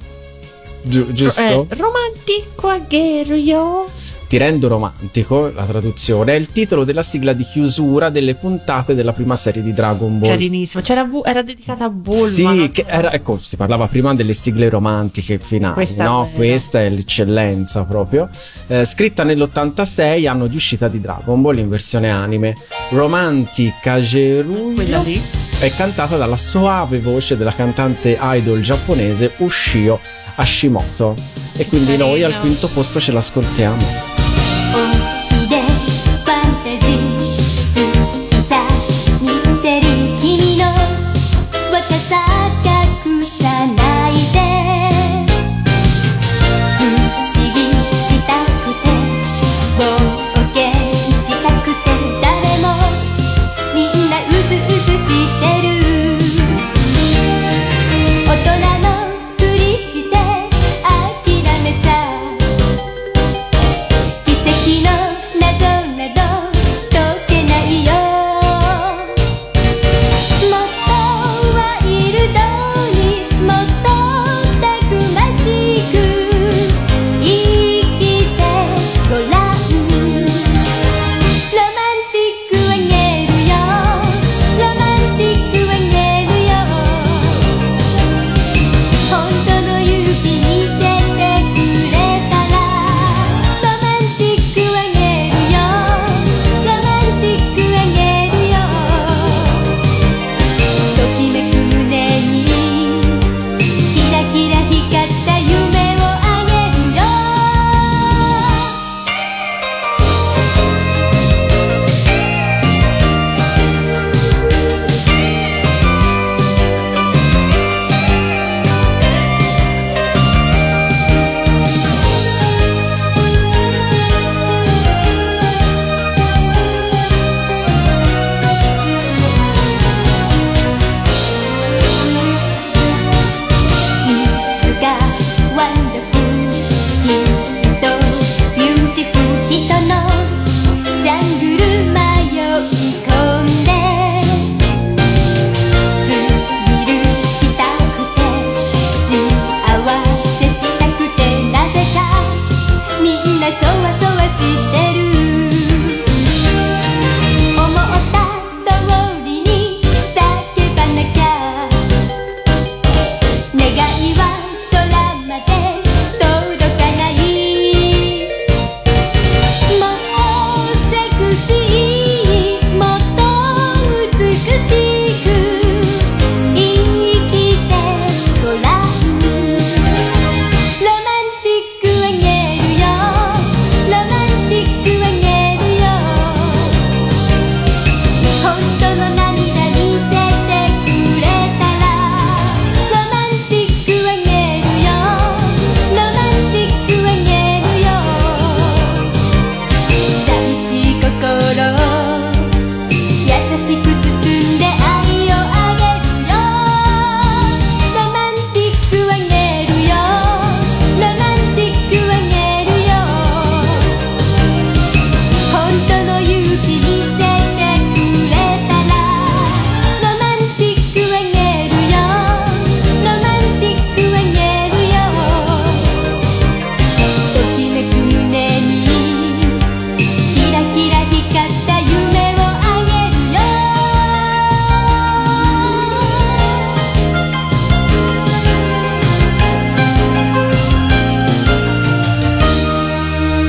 giu- giusto? Eh, romantico agherio. Ti rendo romantico, la traduzione, è il titolo della sigla di chiusura delle puntate della prima serie di Dragon Ball. Carinissimo. Bu- era dedicata a Bulma. Sì, so. era, ecco, si parlava prima delle sigle romantiche finali, Questa è no? vera. Questa è l'eccellenza proprio. Eh, scritta nell'86, anno di uscita di Dragon Ball in versione anime. Romantica Quella Geruyo lì. è cantata dalla soave voce della cantante idol giapponese Ushio Hashimoto. E quindi noi al quinto posto ce l'ascoltiamo.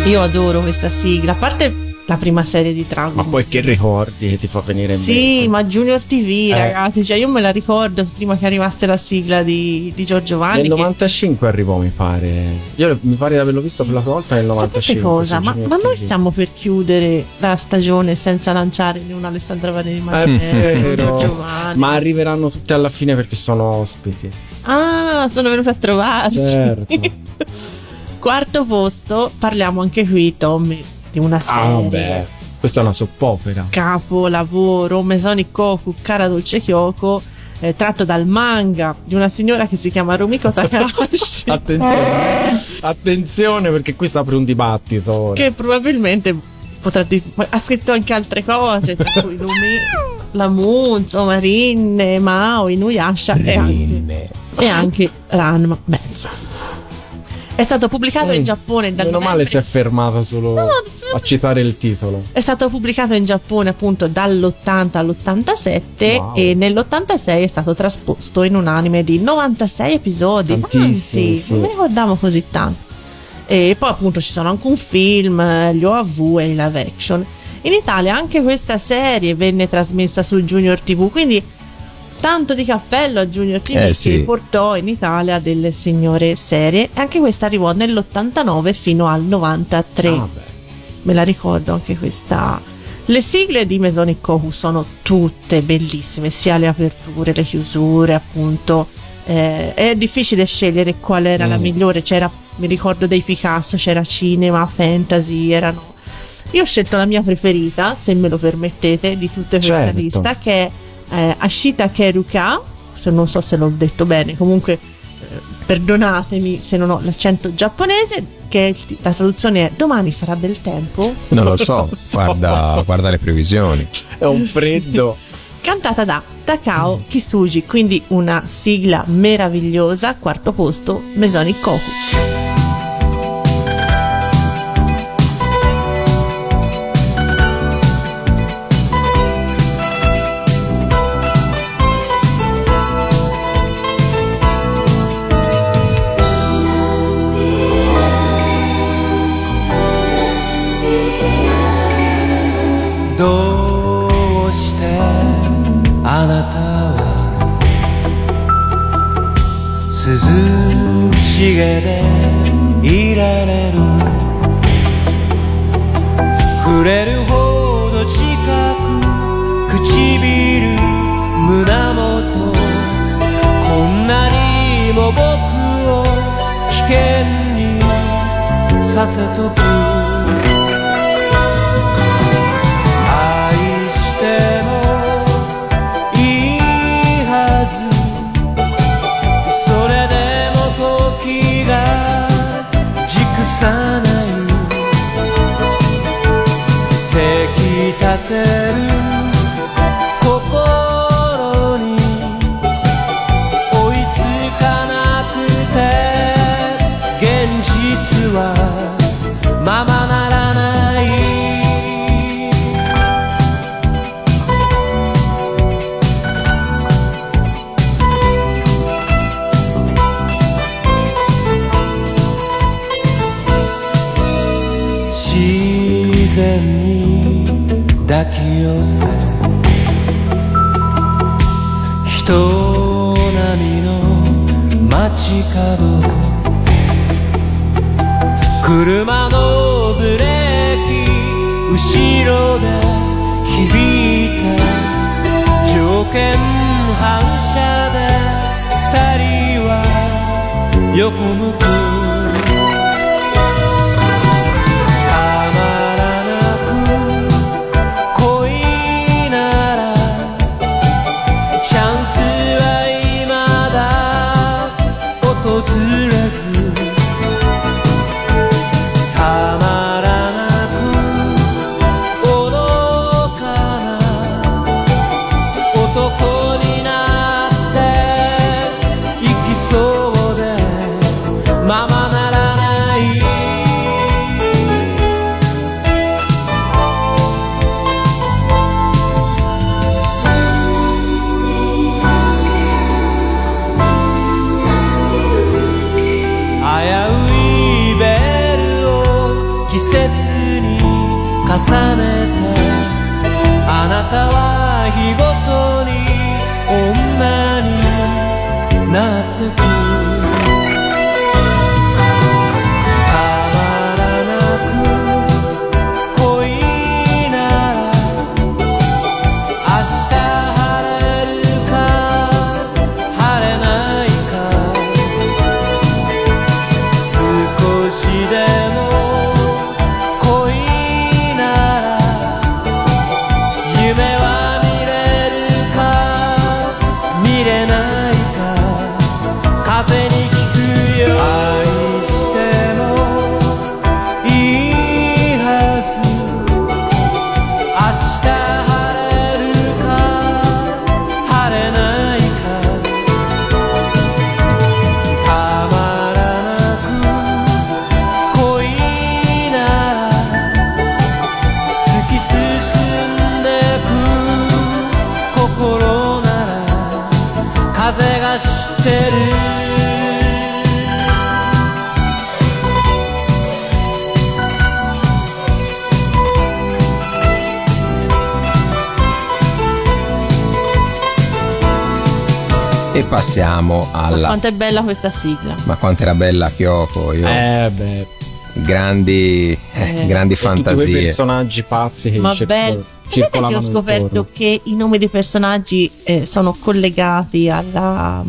Io adoro questa sigla, a parte la prima serie di Dragon Ma poi che ricordi ti fa venire in Sì, mente? ma Junior TV, Eh. ragazzi, cioè io me la ricordo prima che arrivasse la sigla di, di Giorgio Vanni. Nel che- 95 arrivò, mi pare. Io mi pare di averlo visto per la prima volta nel Sapete 95. cosa? Ma, ma noi stiamo per chiudere la stagione senza lanciare un Alessandra né un vero. Giorgio Vanni. Ma arriveranno tutti alla fine perché sono ospiti. Ah, sono venuta a trovarci. Certo. Quarto posto, parliamo anche qui, Tommy, di una Ah, serie. beh. Questa è una soppopera. capolavoro Mesoni Koku Cara Dolce Kyoko eh, tratto dal manga di una signora che si chiama Rumiko Takahashi Attenzione. Attenzione perché qui si apre un dibattito. ora. che probabilmente potrà di- ha scritto anche altre cose tra cui Lumi la Mu insomma Rinne Mao Inuyasha e anche, e anche Ranma beh è stato pubblicato in Giappone dal Mm. Meno male novembre- si è fermato solo a citare il titolo. È stato pubblicato in Giappone appunto dall'80 all'87 Wow. e nell'86 è stato trasposto in un anime di 96 episodi. Tantissimi, Tanti, sì. Non mi ricordavo così tanto. E poi appunto ci sono anche un film, eh, gli OAV e i live action. In Italia anche questa serie venne trasmessa sul Junior TV, quindi tanto di cappello a Junior TV Eh, sì. che portò in Italia delle signore serie. E anche questa arrivò nell'89 fino al 93 Ah, me la ricordo anche questa. Le sigle di Mesonic Kohu sono tutte bellissime sia le aperture le chiusure appunto. Eh, è difficile scegliere qual era la Mm. migliore. C'era mi ricordo dei Picasso c'era cinema fantasy erano. Io ho scelto la mia preferita, se me lo permettete, di tutte questa Certo. lista, che è eh, Ashita Keruka, se non so se l'ho detto bene, comunque eh, perdonatemi se non ho l'accento giapponese, che la traduzione è Domani farà bel tempo, Non lo so, guarda, guarda le previsioni. È un freddo. cantata da Takao Kisuji, quindi una sigla meravigliosa, quarto posto, Mesonic Koku. でいられる。触れるほど近く唇胸元。こんなにも僕を危険にさせとく passiamo Ma alla... quanto è bella questa sigla. Ma quanto era bella Kyoko, io... Eh beh. Grandi, eh, grandi E tutti quei fantasie. personaggi pazzi che Ma bello. Sapete che ho scoperto intorno. che i nomi dei personaggi eh, sono collegati alla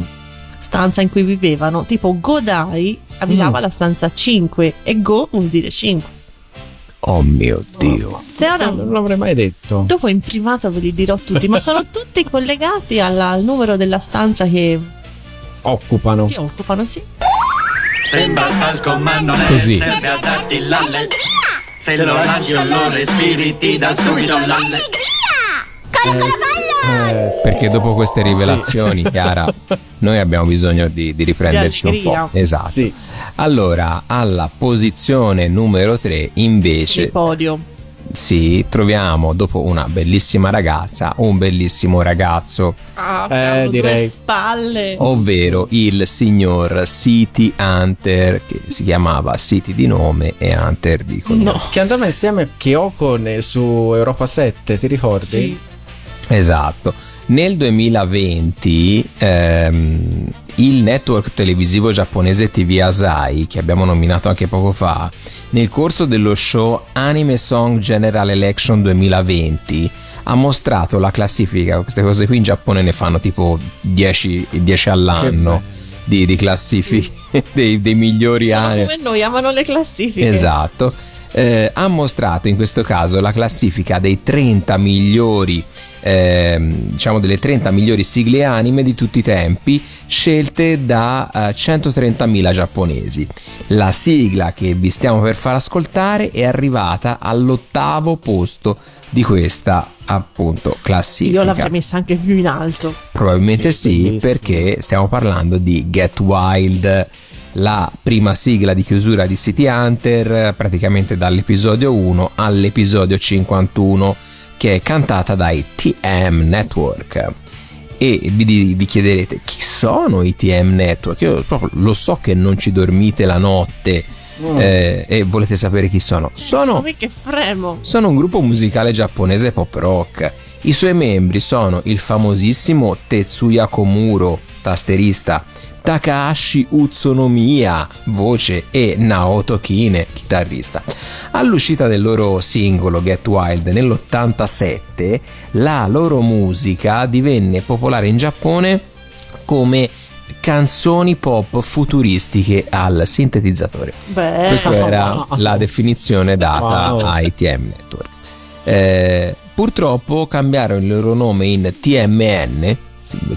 stanza in cui vivevano? Tipo Godai abitava Mm. alla stanza 5 e Go vuol dire 5. Oh mio Dio. Se ora Non l'avrei mai detto. dopo in privato ve li dirò tutti, ma sono tutti collegati alla- al numero della stanza che Occupano. ti occupano, sì. Sembra il palco ma non è Così. Serve a darti l'alle Se lo o lo respiri ti dà subito l'alle Eh, sì. Perché dopo queste rivelazioni, Chiara, noi abbiamo bisogno di, di riprenderci un po'. Esatto. Sì. Allora, alla posizione numero 3, invece, Il podio. Sì, troviamo dopo una bellissima ragazza un bellissimo ragazzo, Ah, Eh, direi. due spalle. ovvero il signor City Hunter, che si chiamava City di nome e Hunter di cognome. No. Che andava insieme a Kyoko su Europa 7, ti ricordi? Sì. Esatto. Nel 2020 ehm, il network televisivo giapponese TV Asahi, che abbiamo nominato anche poco fa, nel corso dello show Anime Song General Election 2020 ha mostrato la classifica, queste cose qui in Giappone ne fanno tipo 10, 10 all'anno di, di classifiche dei, dei migliori Sono anime. come noi, amano le classifiche. Esatto. Eh, ha mostrato in questo caso la classifica dei 30 migliori, ehm, diciamo delle 30 migliori sigle anime di tutti i tempi, scelte da eh, 130.000 giapponesi. La sigla che vi stiamo per far ascoltare è arrivata all'ottavo posto di questa appunto classifica. Io l'avrei messa anche più in alto. Probabilmente Sì, sì, perché stiamo parlando di Get Wild, la prima sigla di chiusura di City Hunter, praticamente dall'episodio 1 all'episodio 51, che è cantata dai TM Network. E vi, vi chiederete chi sono i TM Network? Io proprio lo so che non ci dormite la notte Mm. eh, e volete sapere chi sono. Sono Sono che fremo. sono un gruppo musicale giapponese pop rock. I suoi membri sono il famosissimo Tetsuya Komuro, tasterista, Takahashi Utsunomiya, voce, e Naoto Kine, chitarrista. All'uscita del loro singolo Get Wild nell'87, la loro musica divenne popolare in Giappone come canzoni pop futuristiche al sintetizzatore. Beh, Questa era la definizione data Wow. ai TM Network. Eh, purtroppo cambiarono il loro nome in TMN,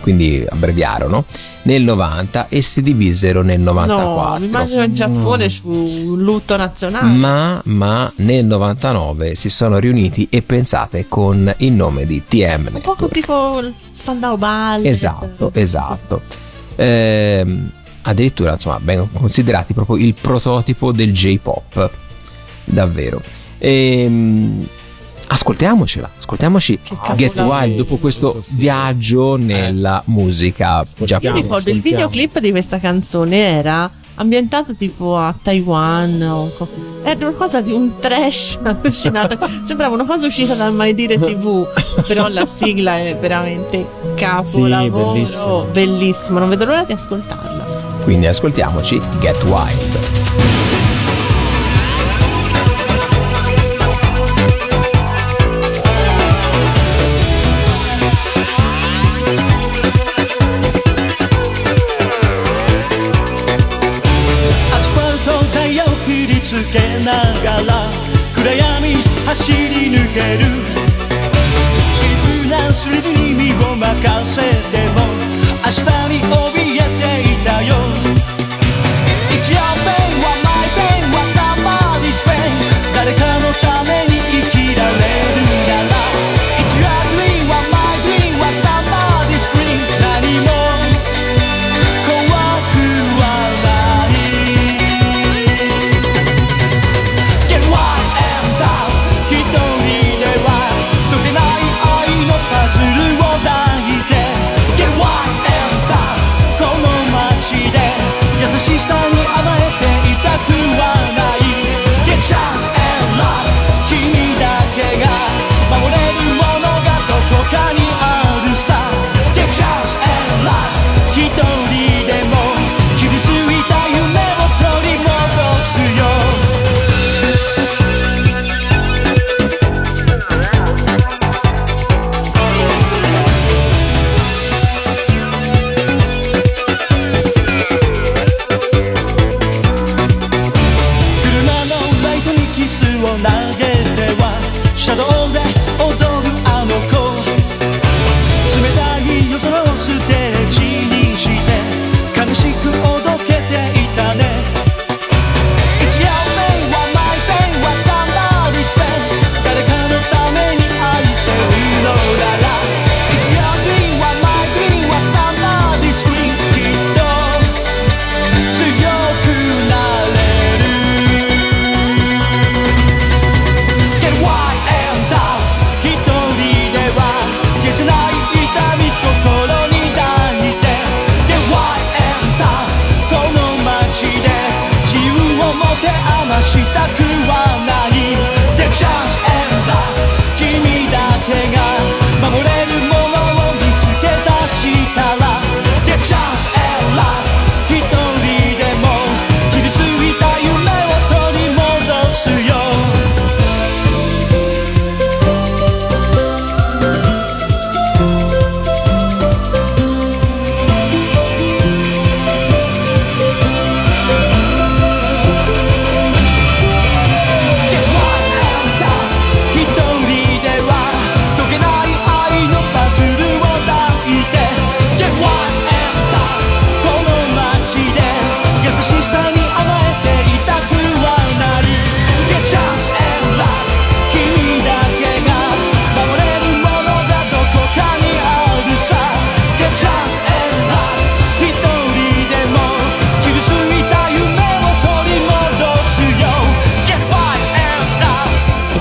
quindi abbreviarono, nel 90 e si divisero nel No, 94. mi immagino in Giappone su un lutto nazionale. ma, ma nel 99 si sono riuniti e pensate con il nome di TM un po' Network. tipo il Spandau Ballet. Esatto, esatto. Ehm, addirittura, insomma, ben considerati proprio il prototipo del J-pop. Davvero. Ehm, ascoltiamocela, ascoltiamoci Get. Wild dopo questo Questo sì. viaggio nella musica Io giapponese. ricordo il videoclip di questa canzone era ambientato tipo a Taiwan o co- era una cosa di un trash allucinato sembrava una cosa uscita dal mai dire tv però la sigla è veramente capolavoro Sì, bellissimo. bellissimo non vedo l'ora di ascoltarla Quindi ascoltiamoci Get Wild. ながら暗闇走り抜ける。自分なスリルに身を任せても明日に怯えていたよ。It's your b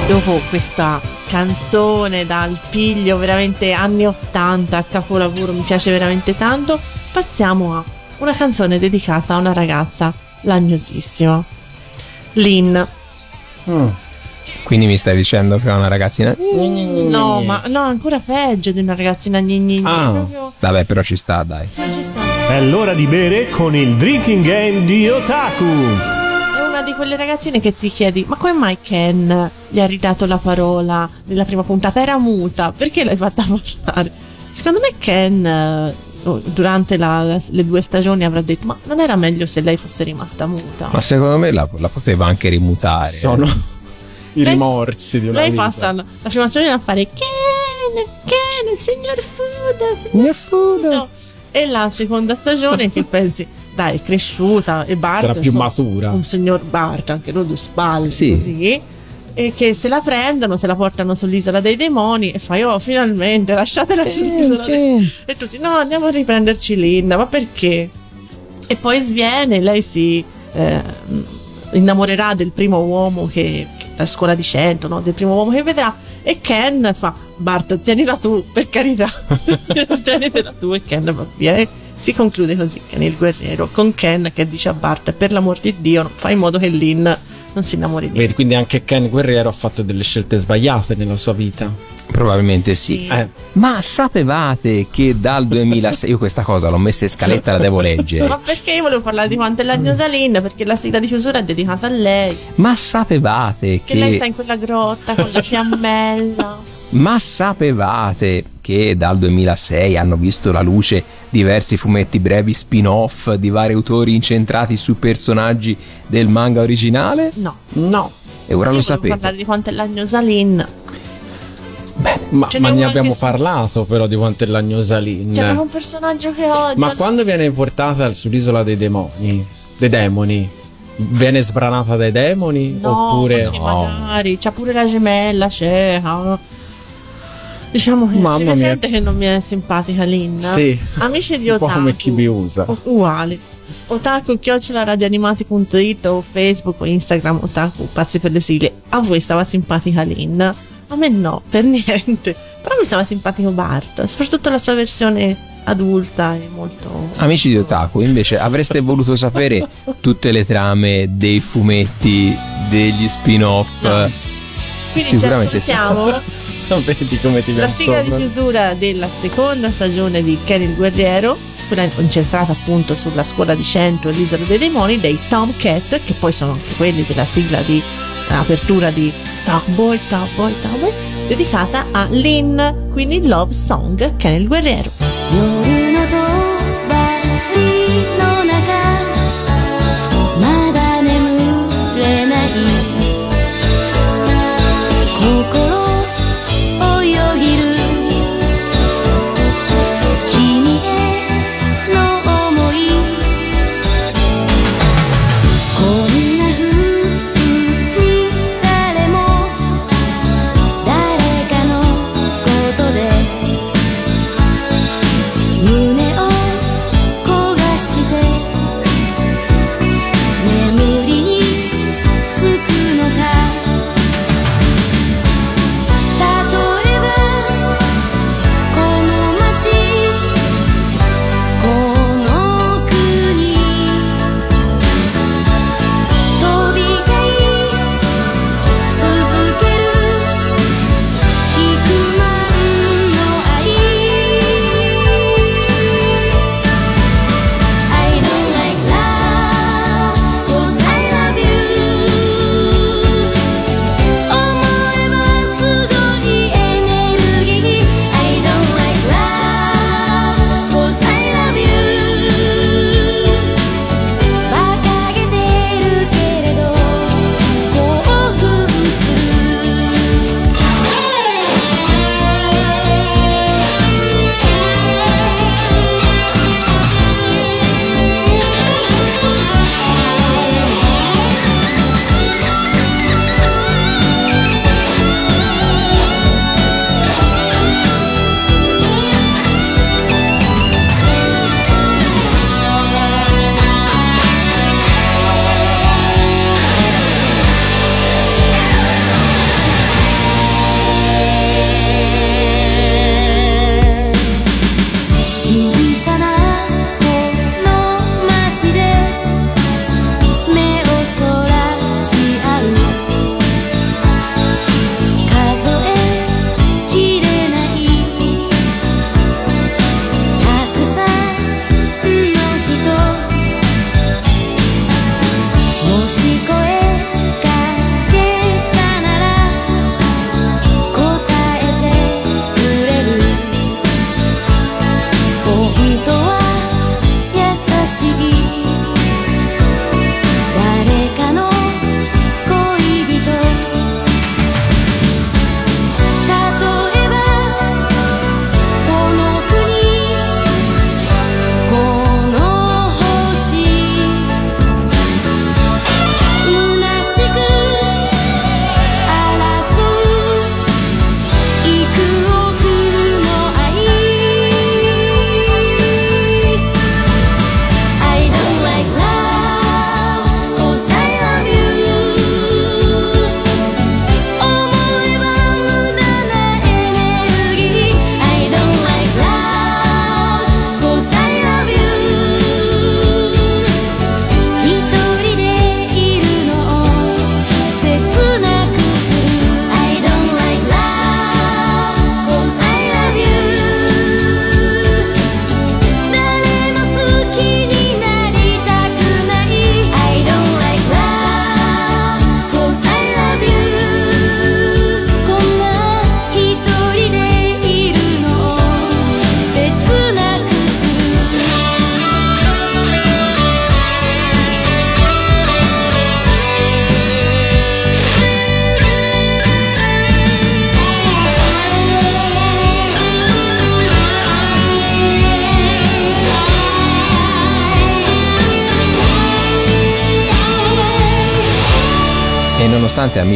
dopo questa canzone dal piglio veramente anni 80, capolavoro, mi piace veramente tanto, passiamo a una canzone dedicata a una ragazza lagnosissima. Lynn. Quindi mi stai dicendo che è una ragazzina. No, ma no, ancora peggio di una ragazzina gni Ah. proprio Vabbè, però ci sta, dai. sì, ci sta. È l'ora di bere con il drinking game di Otaku. Una di quelle ragazzine che ti chiedi: ma come mai Ken gli ha ridato la parola nella prima puntata? Era muta, perché l'hai fatta parlare? Secondo me Ken eh, oh, durante la- le due stagioni avrà detto: Ma non era meglio se lei fosse rimasta muta? Ma secondo me la, la poteva anche rimutare. Sono i Lei- rimorsi di una Lei vita. passa la la prima stagione a fare Ken, Ken, il signor Fuda, signor Fuda. E la seconda stagione che pensi, dai, è cresciuta e Bart Sarà più insomma, matura. Un signor Bart, anche lui due spalle, Sì. così. E che se la prendono, se la portano sull'isola dei demoni e fai, oh, finalmente, lasciatela sull'isola dei E tutti, no, andiamo a riprenderci Linda, ma perché? E poi sviene, lei si eh, innamorerà del primo uomo che, che la scuola di cento, no? del primo uomo che vedrà. E Ken fa: Bart, tienila tu, per carità. Tienitela tu. E Ken va via. Si conclude così: Ken il guerriero. Con Ken che dice a Bart: Per l'amor di Dio, non fai in modo che Lynn non si innamori di Vedi, quindi anche Ken Guerriero ha fatto delle scelte sbagliate nella sua vita. Probabilmente sì. Eh, Ma sapevate che dal 2006 io questa cosa l'ho messa in scaletta, la devo Ma leggere. perché io volevo parlare di quanto è lagnosa Lynn? Perché la sigla di chiusura è dedicata a lei. Ma sapevate Che lei sta che in quella grotta con la fiammella. ma sapevate che dal 2006 hanno visto la luce diversi fumetti brevi spin-off di vari autori incentrati su personaggi del manga originale? No. no. E ora lo Io volevo sapete. parlare di quanto è lagnosa. Ma, Ce ma n'è ne abbiamo su- parlato però di quanto è lagnosa Lynn. C'è un personaggio che odia. Ma quando viene portata sull'isola dei demoni, dei demoni, viene sbranata dai demoni? No, oppure perché magari c'ha pure la gemella cieca. Diciamo che Mamma si sente che non mi è simpatica Lynn. Sì. Amici di Un po' Otaku. come Kibi usa. o- Uguali. Otaku chiocciola radioanimati.it o Facebook o Instagram Otaku pazzi per le sigle. A voi stava simpatica Lynn? A me no, per niente. Però mi stava simpatico Bart, soprattutto la sua versione adulta e molto Amici di Otaku, invece avreste voluto sapere tutte le trame dei fumetti, degli spin-off? Quindi Sicuramente ci sì. Vedi come ti la sigla di chiusura della seconda stagione di Ken il Guerriero, quella incentrata appunto sulla scuola di Cento e l'isola dei demoni, dei Tomcat, che poi sono anche quelli della sigla di apertura di Talkboy, Talkboy, Talkboy, dedicata a Lynn, quindi Love Song Ken il Guerriero.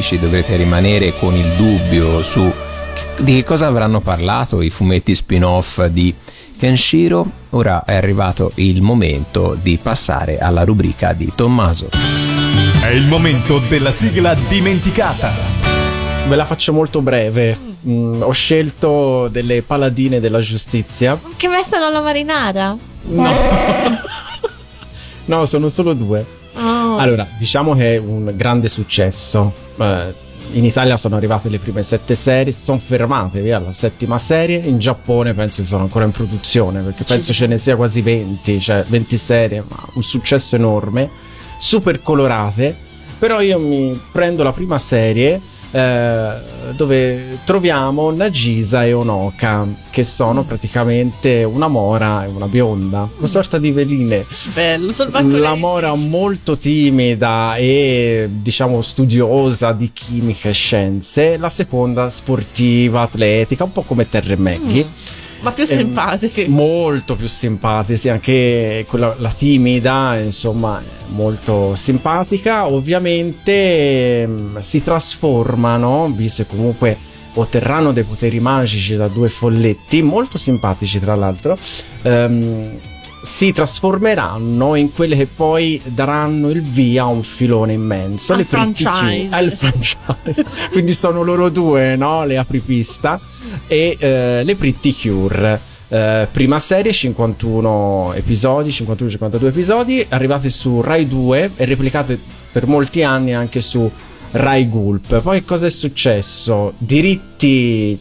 2012 dovrete rimanere con il dubbio su di che cosa avranno parlato i fumetti spin-off di Kenshiro, ora è arrivato il momento di passare alla rubrica di Tommaso. È il momento della sigla dimenticata. Ve la faccio molto breve. Mm, ho scelto delle paladine della giustizia. Che vestono alla marinara? No. no, sono solo due. Allora, diciamo che è un grande successo. Eh, in Italia sono arrivate le prime sette serie, sono fermate via alla settima serie. In Giappone penso che sono ancora in produzione perché penso ce ne sia quasi 20, cioè 20 serie, ma un successo enorme, super colorate. Però io mi prendo la prima serie eh, dove troviamo Nagisa e Onoka, che sono praticamente una mora e una bionda, una sorta di veline. Bello. La mora molto timida e diciamo studiosa di chimica e scienze, la seconda sportiva, atletica, un po' come Terry e Maggie. Ma più Ehm, simpatiche. Molto più simpatici, anche quella la timida, insomma, molto simpatica. Ovviamente ehm, si trasformano, visto che comunque otterranno dei poteri magici da due folletti, molto simpatici tra l'altro. ehm, si trasformeranno in quelle che poi daranno il via a un filone immenso. Al le franchise. Al franchise. Quindi sono loro due, no? Le apripista e eh, le Pretty Cure. Eh, prima serie 51 episodi 51-52 episodi arrivate su Rai 2 e replicate per molti anni anche su Rai Gulp poi cosa è successo diritti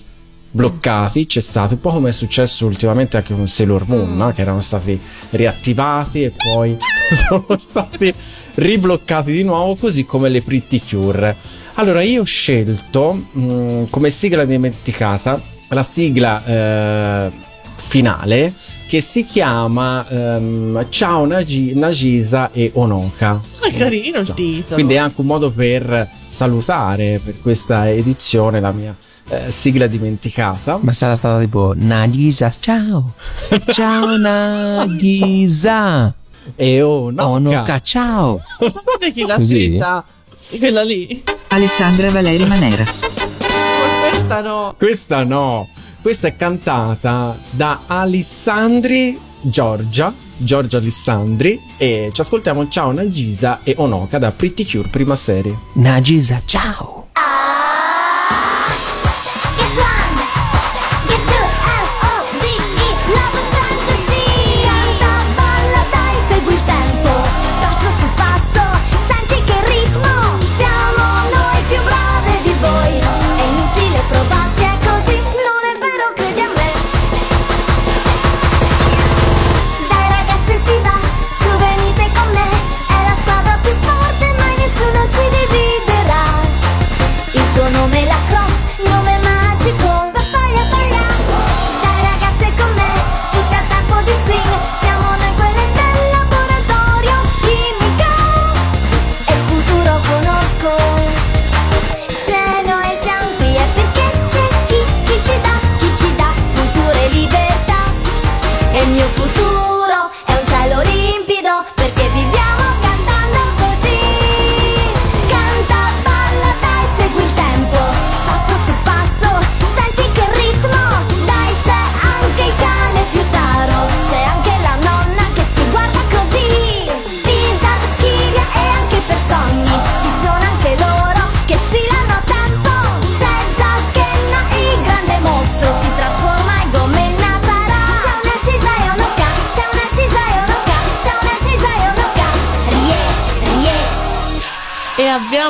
bloccati cessati un po' come è successo ultimamente anche con Sailor Moon no? che erano stati riattivati e poi sono stati ribloccati di nuovo così come le Pretty Cure allora io ho scelto mh, come sigla dimenticata la sigla eh, finale che si chiama ehm, Ciao Nagi- Nagisa e Onoka. È carino il titolo. Quindi è anche un modo per salutare per questa edizione la mia eh, sigla dimenticata. Ma sarà stata tipo Nagisa, ciao! Ciao Nagisa! E Onoka. Onoka, ciao! Sapete chi l'ha Così? scritta? Quella lì. Alessandra Valeri Manera. Questa no. Questa no, questa è cantata da Alessandri Giorgia, Giorgia Alessandri e ci ascoltiamo Ciao Nagisa e Onoka da Pretty Cure prima serie. Nagisa, ciao! Canta,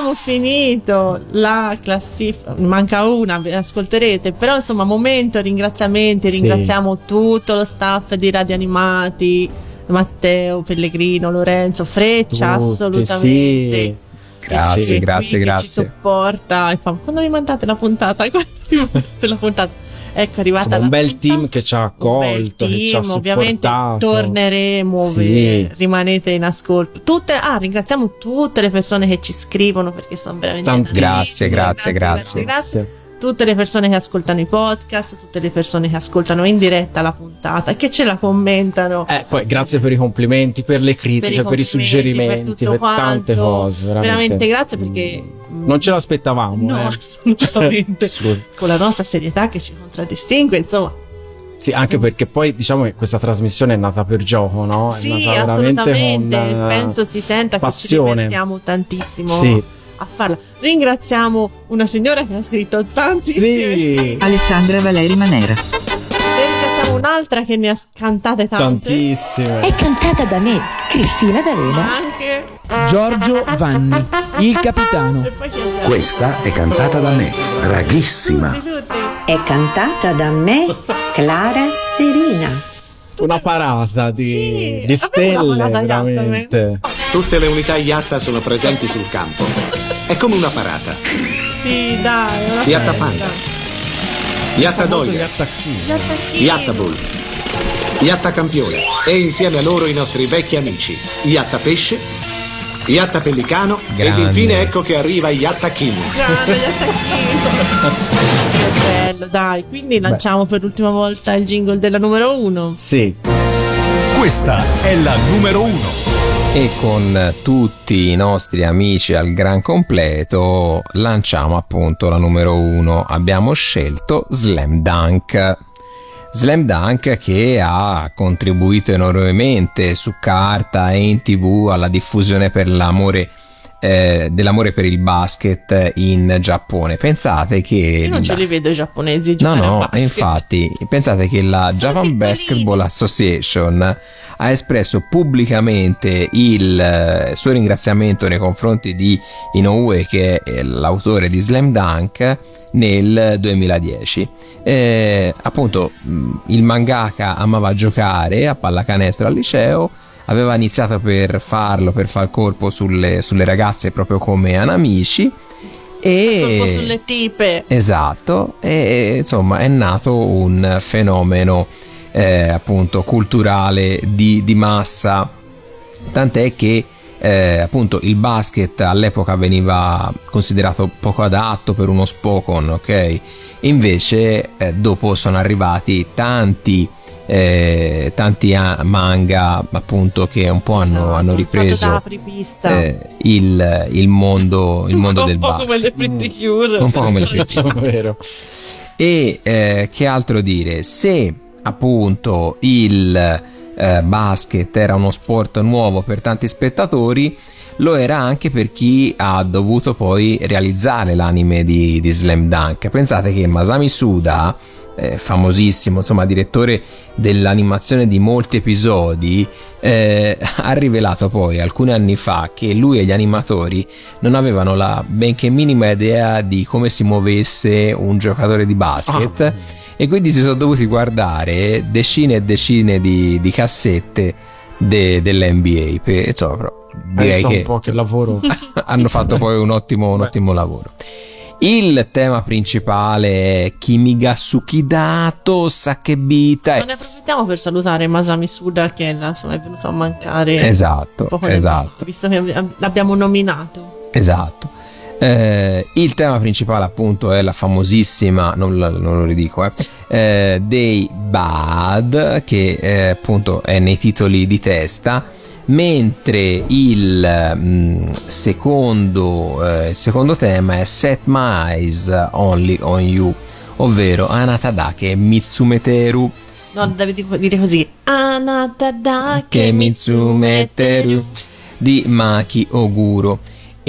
abbiamo finito la classifica. Manca una, ve- ascolterete. Però, insomma, momento ringraziamenti. Sì. Ringraziamo tutto lo staff di Radio Animati. Matteo, Pellegrino, Lorenzo, Freccia, Tutti, assolutamente. sì. Grazie, Sì. grazie, Qui che grazie. Ci sopporta e fa. Quando mi mandate la puntata? Quando mi mandate la puntata? Ecco, è arrivata Insomma, un bel team che ci ha accolto, che ci ha team, ovviamente supportato. torneremo Sì. ve- rimanete in ascolto tutte ah ringraziamo tutte le persone che ci scrivono perché sono veramente Tantissime. Grazie, grazie, grazie. grazie. Tutte le persone che ascoltano i podcast tutte le persone che ascoltano in diretta la puntata e che ce la commentano Eh, poi grazie per i complimenti, per le critiche, per i, complimenti, suggerimenti, tutto per, tante cose. Veramente, grazie perché Non ce l'aspettavamo. No, eh. assolutamente. Con la nostra serietà che ci contraddistingue, insomma. Sì, anche perché poi diciamo che questa trasmissione è nata per gioco, no? È Sì, nata veramente assolutamente. con eh, Penso si senta che ci passione. divertiamo tantissimo Sì. A farla. Ringraziamo una signora che ha scritto tantissime Sì. Alessandra Valeri Manera. E ringraziamo un'altra che ne ha cantate tante. Tantissime. È cantata da me, Cristina D'Avena. Anche. Giorgio Vanni, il capitano. Poi chi abbiamo? Questa è cantata da me, braghissima. È cantata da me, Clara Serina. Una parata di, Sì, di stelle, parata Yatta, veramente. Tutte le unità Yatta sono presenti sul campo. È come una parata. Sì, dai, è una Yatta. Panda. Yatta. Yattacchino. Gli attacchini. Yatta Bull. Yatta Campione. E insieme a loro i nostri vecchi amici. Yatta Pesce. Yatta Pellicano. Grande. Ed infine ecco che arriva Yatta King. Grande, gli attacchini. Che bello, dai. Quindi lanciamo per l'ultima volta il jingle della numero uno. Sì. Questa è la numero uno. E con tutti i nostri amici al gran completo lanciamo appunto la numero uno. Abbiamo scelto Slam Dunk. Slam Dunk che ha contribuito enormemente su carta e in tv alla diffusione per l'amore eh, dell'amore per il basket in Giappone. Pensate che Io non ce li vedo i giapponesi No, giocare no, basket. infatti, pensate che la Japan Basketball Association ha espresso pubblicamente il eh, suo ringraziamento nei confronti di Inoue, che è l'autore di Slam Dunk, nel 2010. Eh, appunto, mh, il mangaka amava giocare a pallacanestro al liceo. Aveva iniziato per farlo, per far corpo sulle, sulle ragazze proprio come Anamici. E... Colpo sulle tipe. Esatto, e insomma è nato un fenomeno eh, appunto culturale di, di massa, tant'è che eh, appunto il basket all'epoca veniva considerato poco adatto per uno Spokon, ok? Invece eh, dopo sono arrivati tanti eh, tanti a- manga appunto che un po' hanno, hanno Fatto da ripreso eh, il, il mondo, il mondo del un po' basket. come le Pretty Cure. Un po' come le Pretty Cure. Vero. E eh, che altro dire? Se appunto il eh, basket era uno sport nuovo per tanti spettatori, lo era anche per chi ha dovuto poi realizzare l'anime di, di Slam Dunk. Pensate che Masami Suda, eh, famosissimo, insomma, direttore dell'animazione di molti episodi, eh, ha rivelato poi alcuni anni fa che lui e gli animatori non avevano la benché minima idea di come si muovesse un giocatore di basket e quindi si sono dovuti guardare decine e decine di, di cassette de- dell'NBA. Per, insomma, però direi che po' che lavoro. hanno fatto poi un ottimo, un ottimo lavoro. Il tema principale è Kimigasuki Dato Sakebita. Ma ne approfittiamo per salutare Masami Suda che insomma, è venuto a mancare. Esatto, tempo esatto. fa, Visto che l'abbiamo nominato. Esatto. Eh, il tema principale appunto è la famosissima, non, non lo ridico, eh, eh, dei Bad, che eh, appunto è nei titoli di testa, mentre il mm, secondo, eh, secondo tema è Set My Eyes Only on You, ovvero Anatadake Mitsumeteru. No, devi di- dire così. Anatadake Mitsumeteru di Maki Oguro.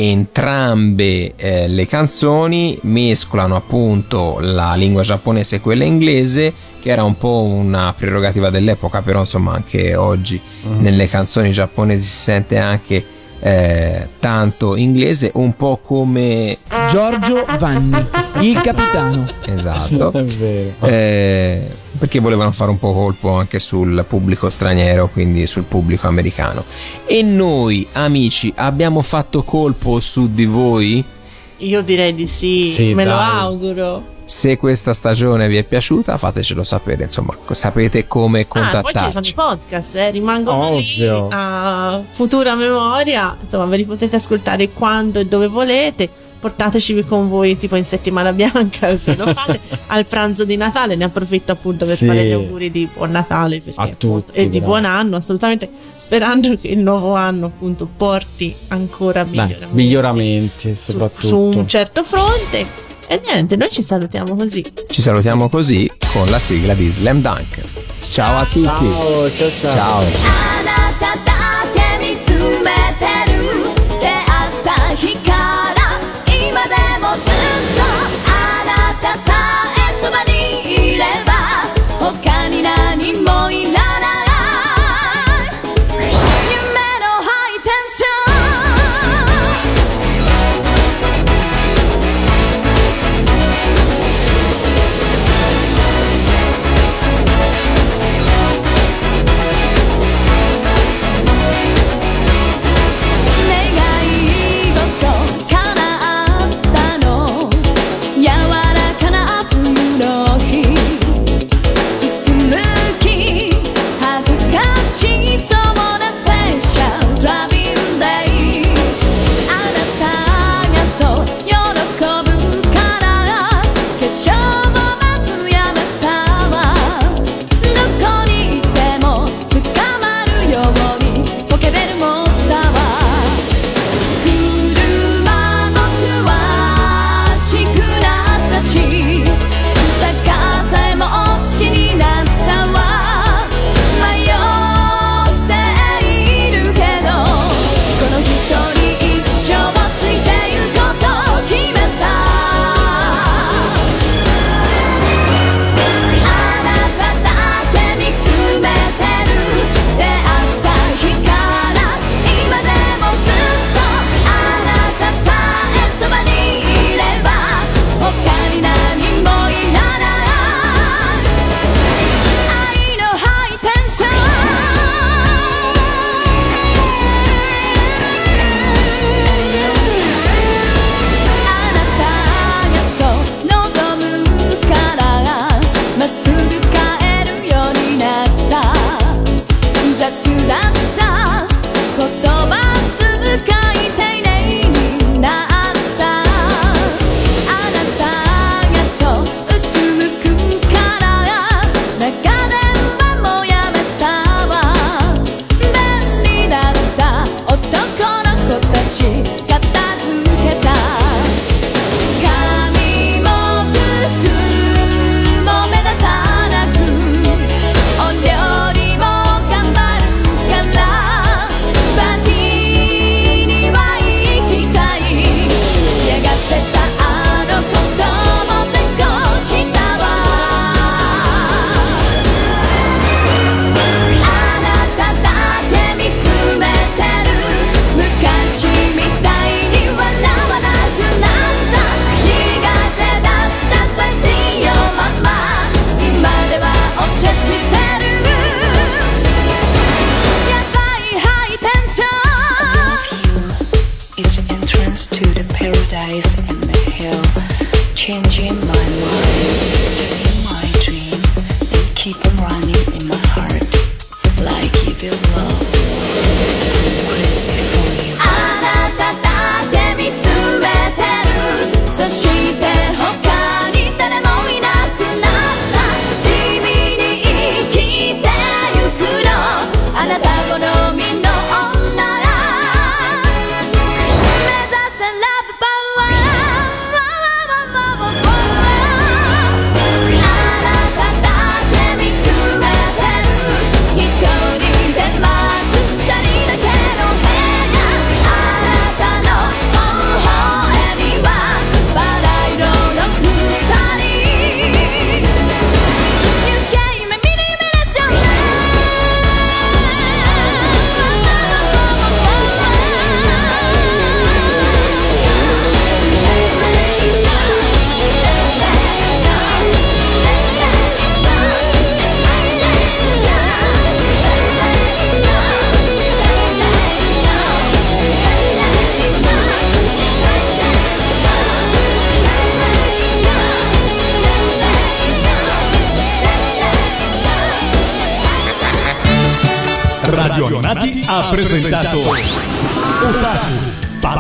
Entrambe eh, le canzoni mescolano appunto la lingua giapponese e quella inglese, che era un po' una prerogativa dell'epoca, però insomma anche oggi Mhm. nelle canzoni giapponesi si sente anche eh, tanto inglese, un po' come Giorgio Vanni, il capitano. Esatto. È vero. Eh, perché volevano fare un po' colpo anche sul pubblico straniero, quindi sul pubblico americano. E noi, amici, abbiamo fatto colpo su di voi? Io direi di sì, Sì, me lo dai. auguro. Se questa stagione vi è piaciuta, fatecelo sapere, insomma, sapete come Ah, poi ci sono contattarci. i podcast, eh, rimangono Ovvio. lì a futura memoria. Insomma, ve li potete ascoltare quando e dove volete portateci con voi tipo in settimana bianca se lo fate al pranzo di Natale ne approfitto appunto per sì. fare gli auguri di buon Natale perché, appunto, tutti, e di buon anno assolutamente sperando che il nuovo anno appunto porti ancora miglioramenti, Dai, miglioramenti soprattutto. Su, su un certo fronte e niente, noi ci salutiamo così. Ci salutiamo così con la sigla di Slam Dunk. Ciao a tutti. Ciao, ciao, ciao. ciao. that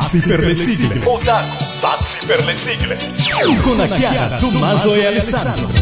Pazzi per le sigle. Otaku, pazzi per le sigle. Con Acchiara, Tommaso e Alessandro.